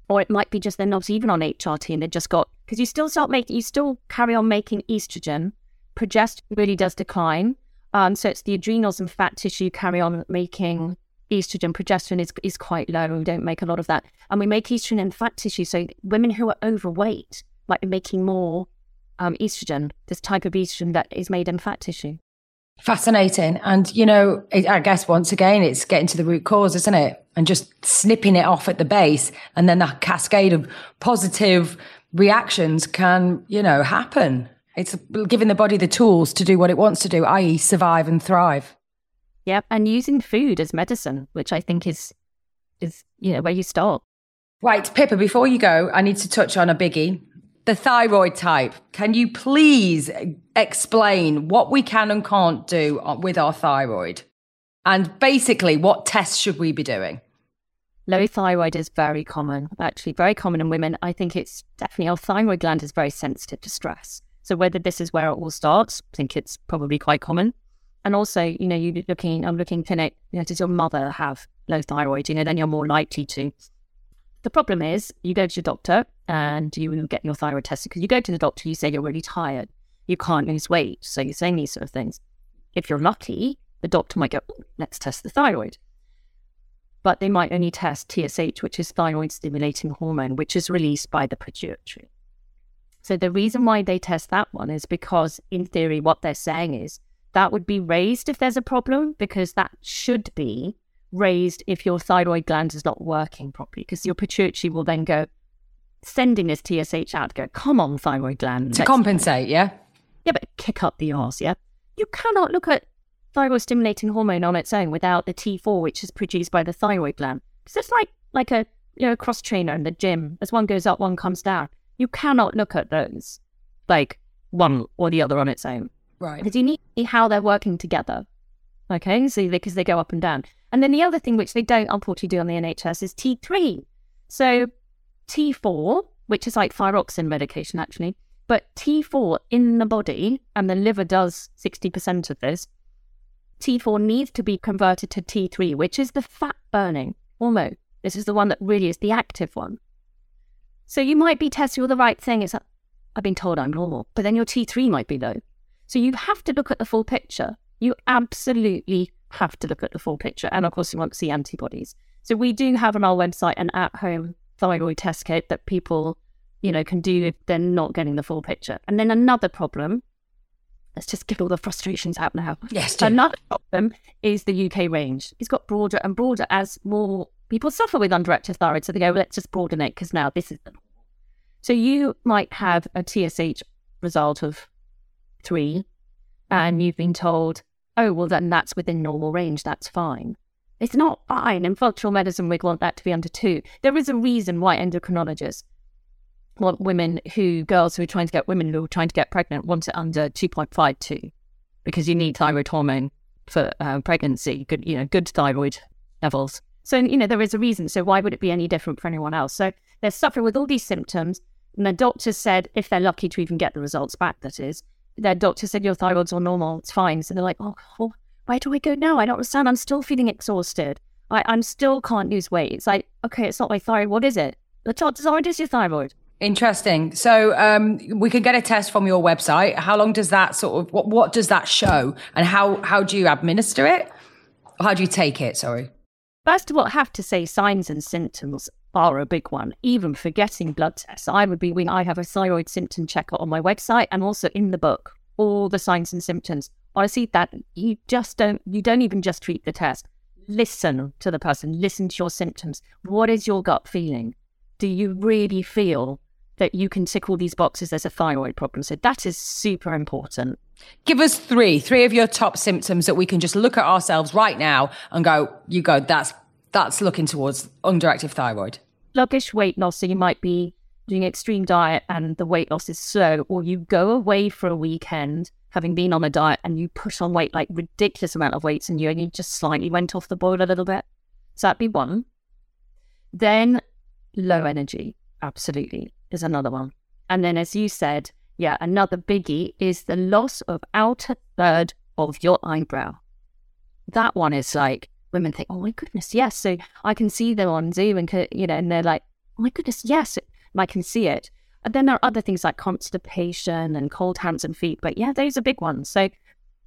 Or it might be just they're not even on HRT and they just got because you still start making you still carry on making estrogen. Progesterone really does decline um, so it's the adrenals and fat tissue carry on making estrogen. Progesterone is, is quite low. We don't make a lot of that. And we make estrogen in fat tissue. So women who are overweight might be making more um, estrogen, this type of estrogen that is made in fat tissue. Fascinating. And, you know, I guess once again, it's getting to the root cause, isn't it? And just snipping it off at the base. And then that cascade of positive reactions can, you know, happen. It's giving the body the tools to do what it wants to do, i.e., survive and thrive. Yep, and using food as medicine, which I think is is you know where you start. Right, Pippa. Before you go, I need to touch on a biggie: the thyroid type. Can you please explain what we can and can't do with our thyroid, and basically what tests should we be doing? Low thyroid is very common, actually, very common in women. I think it's definitely our thyroid gland is very sensitive to stress. So whether this is where it all starts, I think it's probably quite common. And also, you know, you're looking, I'm looking clinic, you know, does your mother have low thyroid? You know, then you're more likely to. The problem is you go to your doctor and you get your thyroid tested because you go to the doctor, you say you're really tired. you can't lose weight. So you're saying these sort of things. If you're lucky, the doctor might go, oh, let's test the thyroid. But they might only test TSH, which is thyroid stimulating hormone, which is released by the pituitary. So the reason why they test that one is because, in theory, what they're saying is that would be raised if there's a problem, because that should be raised if your thyroid gland is not working properly, because your pituitary will then go sending this TSH out to go, come on, thyroid gland. To compensate, yeah? Yeah, but kick up the arse, yeah? You cannot look at thyroid stimulating hormone on its own without the T4, which is produced by the thyroid gland. Because it's like like a you know cross trainer in the gym. As one goes up, one comes down. You cannot look at those like one or the other on its own. Right. Because you need to see how they're working together. Okay, so because they go up and down. And then the other thing which they don't unfortunately do on the NHS is T3. So T4, which is like thyroxine medication actually, but T4 in the body, and the liver does 60% of this, T4 needs to be converted to T3, which is the fat burning hormone. This is the one that really is the active one. So you might be testing all the right thing. It's like, I've been told I'm normal, but then your T3 might be low. So you have to look at the full picture. You absolutely have to look at the full picture. And of course, you want to see antibodies. So we do have on our website an at home thyroid test kit that people, you know, can do if they're not getting the full picture. And then another problem, let's just get all the frustrations out now. Yes. Another problem is the UK range. It's got broader and broader as more people suffer with underactive thyroid. So they go, well, let's just broaden it because now this is the so you might have a TSH result of three, and you've been told, oh, well, then that's within normal range. That's fine. It's not fine. In functional medicine, we'd want that to be under two. There is a reason why endocrinologists want women who, girls who are trying to get women who are trying to get pregnant, want it under 2.52 because you need thyroid hormone for uh, pregnancy, good, you know, good thyroid levels. So, you know, there is a reason. So why would it be any different for anyone else? So they're suffering with all these symptoms. And the doctor said, if they're lucky to even get the results back, that is, their doctor said your thyroid's all normal, it's fine. So they're like, oh, well, where do I go now? I don't understand. I'm still feeling exhausted. I, I'm still can't lose weight. It's like, okay, it's not my thyroid. What is it? The chances are it is your thyroid. Interesting. So um, we can get a test from your website. How long does that sort of what what does that show, and how how do you administer it? How do you take it? Sorry. First of all, I have to say signs and symptoms are a big one. Even forgetting blood tests, I would be when I have a thyroid symptom checker on my website and also in the book, all the signs and symptoms. Honestly that you just don't you don't even just treat the test. Listen to the person. Listen to your symptoms. What is your gut feeling? Do you really feel that you can tick all these boxes? As a thyroid problem. So that is super important. Give us three three of your top symptoms that we can just look at ourselves right now and go you go that's that's looking towards underactive thyroid sluggish weight loss so you might be doing extreme diet and the weight loss is slow or you go away for a weekend having been on a diet and you put on weight like ridiculous amount of weights and you only just slightly went off the boil a little bit. So that'd be one. Then low energy, absolutely, is another one. And then as you said, yeah, another biggie is the loss of outer third of your eyebrow. That one is like women think, oh my goodness, yes. So I can see them on Zoom and you know, and they're like, oh my goodness, yes, I can see it. And then there are other things like constipation and cold hands and feet. But yeah, those are big ones. So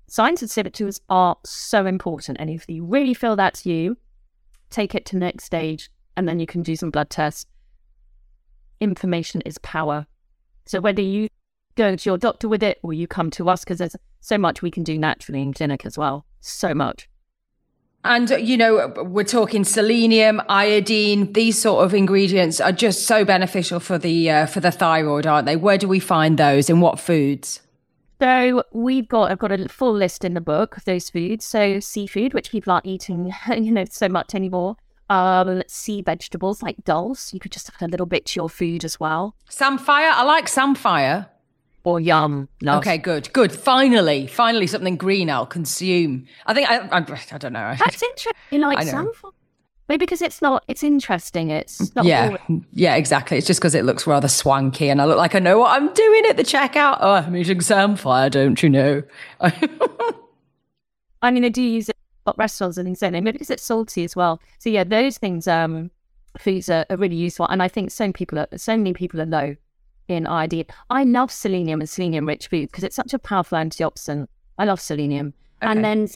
signs and symptoms are so important. And if you really feel that's you, take it to next stage and then you can do some blood tests. Information is power. So whether you go to your doctor with it or you come to us, because there's so much we can do naturally in clinic as well. So much. And, you know, we're talking selenium, iodine, these sort of ingredients are just so beneficial for the, uh, for the thyroid, aren't they? Where do we find those? In what foods? So we've got I've got a full list in the book of those foods. So seafood, which people aren't eating, (laughs) you know, so much anymore. Um, sea vegetables like dulse. You could just add a little bit to your food as well. Samphire, I like samphire or yum. Love. Okay, good, good. Finally, finally, something green I'll consume. I think I, I, I don't know. That's interesting. Like sunflower. Maybe because it's not, it's interesting. It's not yeah, always- yeah, exactly. It's just because it looks rather swanky, and I look like I know what I'm doing at the checkout. Oh, I'm eating samphire, don't you know? (laughs) I mean, I do use it at restaurants and things, don't Maybe because it's salty as well. So yeah, those things, um, foods are, are really useful, and I think so many people are, so many people are low in iodine. I love selenium and selenium rich food because it's such a powerful antioxidant. I love selenium. Okay. And then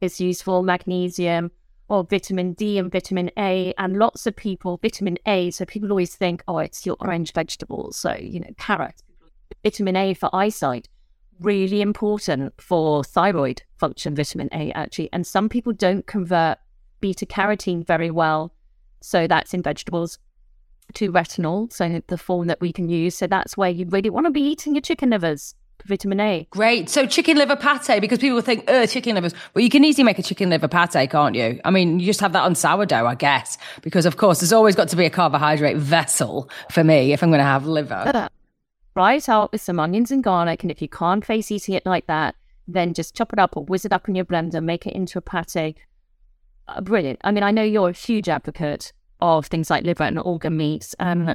it's useful magnesium or vitamin D and vitamin A. And lots of people, vitamin A. So people always think, oh, it's your orange vegetables. So, you know, carrots. Vitamin A for eyesight. Really important for thyroid function, vitamin A, actually. And some people don't convert beta carotene very well. So that's in vegetables to retinol, so the form that we can use. So that's where you really want to be eating your chicken livers. Vitamin A. Great. So chicken liver pate, because people think, oh, chicken livers. Well, you can easily make a chicken liver pate, can't you? I mean, you just have that on sourdough, I guess, because of course there's always got to be a carbohydrate vessel for me if I'm going to have liver. Fry it out with some onions and garlic, and if you can't face eating it like that, then just chop it up or whiz it up in your blender, make it into a pate. Uh, brilliant. I mean, I know you're a huge advocate of things like liver and organ meats. Um,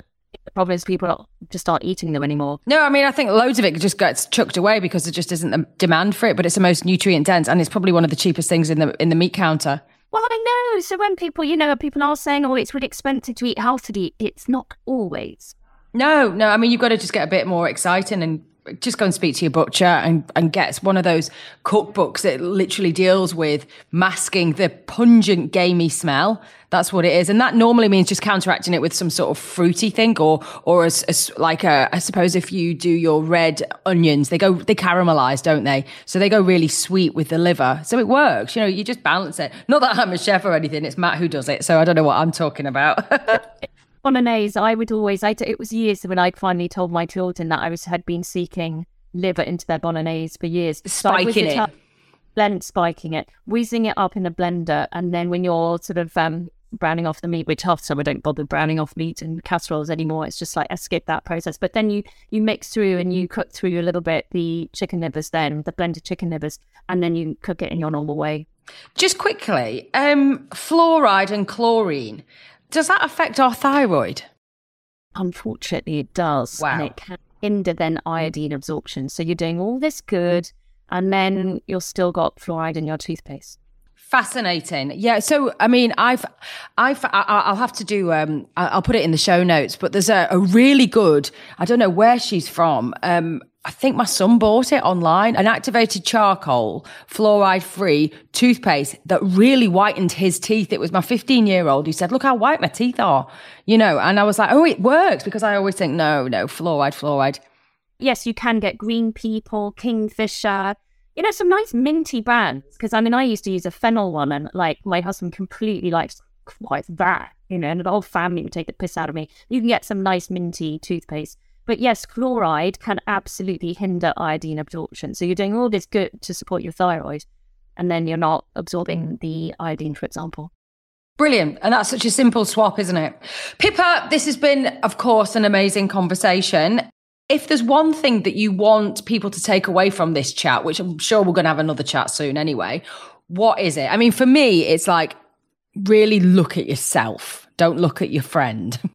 the problem is people just aren't eating them anymore. No, I mean, I think loads of it just gets chucked away because there just isn't the demand for it, but it's the most nutrient dense and it's probably one of the cheapest things in the in the meat counter. Well, I know. So when people, you know, people are saying, oh, it's really expensive to eat healthily, it's not always. No, no. I mean, you've got to just get a bit more exciting and just go and speak to your butcher and, and get one of those cookbooks that literally deals with masking the pungent gamey smell. That's what it is. And that normally means just counteracting it with some sort of fruity thing or, or as, as like a, I suppose if you do your red onions, they go, they caramelize, don't they? So they go really sweet with the liver. So it works. You know, you just balance it. Not that I'm a chef or anything. It's Matt who does it. So I don't know what I'm talking about. (laughs) bolognese, I would always, I, it was years when I finally told my children that I was had been seeking liver into their bolognese for years. Spiking it. Up, blend, spiking it, whizzing it up in a blender. And then when you're sort of um, browning off the meat, which half so I don't bother browning off meat in casseroles anymore. It's just like I skip that process. But then you you mix through and you cook through a little bit the chicken livers, then the blended chicken livers, and then you cook it in your normal way. Just quickly, um, fluoride and chlorine. Does that affect our thyroid? Unfortunately, it does. Wow. And it can hinder then iodine absorption. So you're doing all this good, and then you've still got fluoride in your toothpaste. Fascinating. Yeah. So, I mean, I've, I've, I'll have to do, um, I'll put it in the show notes, but there's a, a really good, I don't know where she's from. Um, I think my son bought it online, an activated charcoal, fluoride free toothpaste that really whitened his teeth. It was my 15 year old who said, look how white my teeth are, you know, and I was like, oh, it works because I always think, no, no, fluoride, fluoride. Yes, you can get green people, kingfisher, you know, some nice minty brands. Because I mean, I used to use a fennel one, and like my husband completely likes quite that, you know, and the whole family would take the piss out of me. You can get some nice minty toothpaste. But yes, chloride can absolutely hinder iodine absorption. So you're doing all this good to support your thyroid, and then you're not absorbing the iodine, for example. Brilliant. And that's such a simple swap, isn't it? Pippa, this has been, of course, an amazing conversation if there's one thing that you want people to take away from this chat, which I'm sure we're going to have another chat soon anyway, what is it? I mean, for me, it's like really look at yourself. Don't look at your friend. (laughs)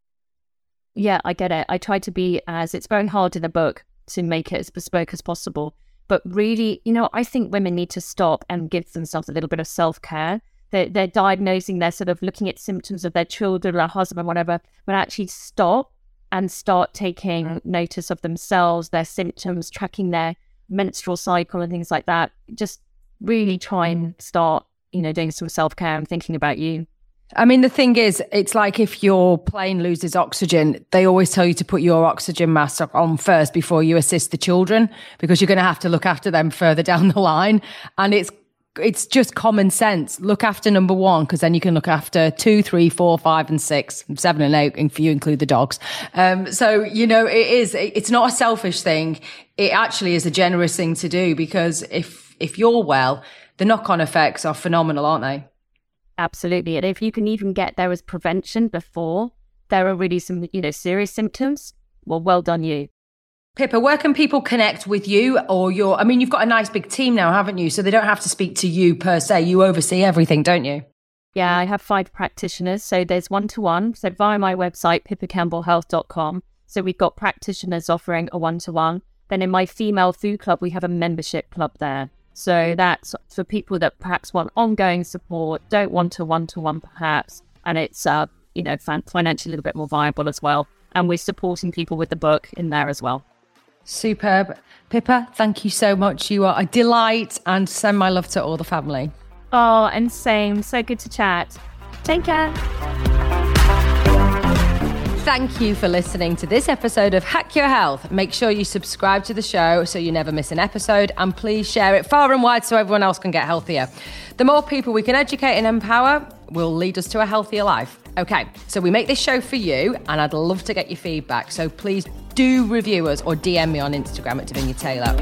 Yeah, I get it. I try to be as it's very hard in the book to make it as bespoke as possible. But really, you know, I think women need to stop and give themselves a little bit of self care. They're, they're diagnosing, they're sort of looking at symptoms of their children, their husband, whatever, but actually stop and start taking mm. notice of themselves, their symptoms, tracking their menstrual cycle and things like that. Just really try and start, you know, doing some self care and thinking about you. I mean, the thing is, it's like if your plane loses oxygen, they always tell you to put your oxygen mask on first before you assist the children because you're going to have to look after them further (laughs) down the line. And it's it's just common sense. Look after number one, because then you can look after two, three, four, five, and six, seven, and eight, if you include the dogs. Um, so, you know, it is, it's not a selfish thing. It actually is a generous thing to do because if, if you're well, the knock on effects are phenomenal, aren't they? Absolutely. And if you can even get there as prevention before there are really some, you know, serious symptoms, well, well done you. Pippa, where can people connect with you or your? I mean, you've got a nice big team now, haven't you? So they don't have to speak to you per se. You oversee everything, don't you? Yeah, I have five practitioners. So there's one to one. So via my website, pippacampbellhealth.com. So we've got practitioners offering a one to one. Then in my female food club, we have a membership club there. So that's for people that perhaps want ongoing support, don't want a one to one perhaps, and it's uh, you know financially a little bit more viable as well and we're supporting people with the book in there as well. Superb. Pippa, thank you so much. You are a delight and send my love to all the family. Oh, and same. So good to chat. Take care. Thank you for listening to this episode of Hack Your Health. Make sure you subscribe to the show so you never miss an episode, and please share it far and wide so everyone else can get healthier. The more people we can educate and empower will lead us to a healthier life. Okay, so we make this show for you, and I'd love to get your feedback. So please do review us or DM me on Instagram at Davinia Taylor.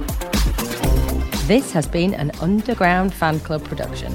This has been an Underground Fan Club production.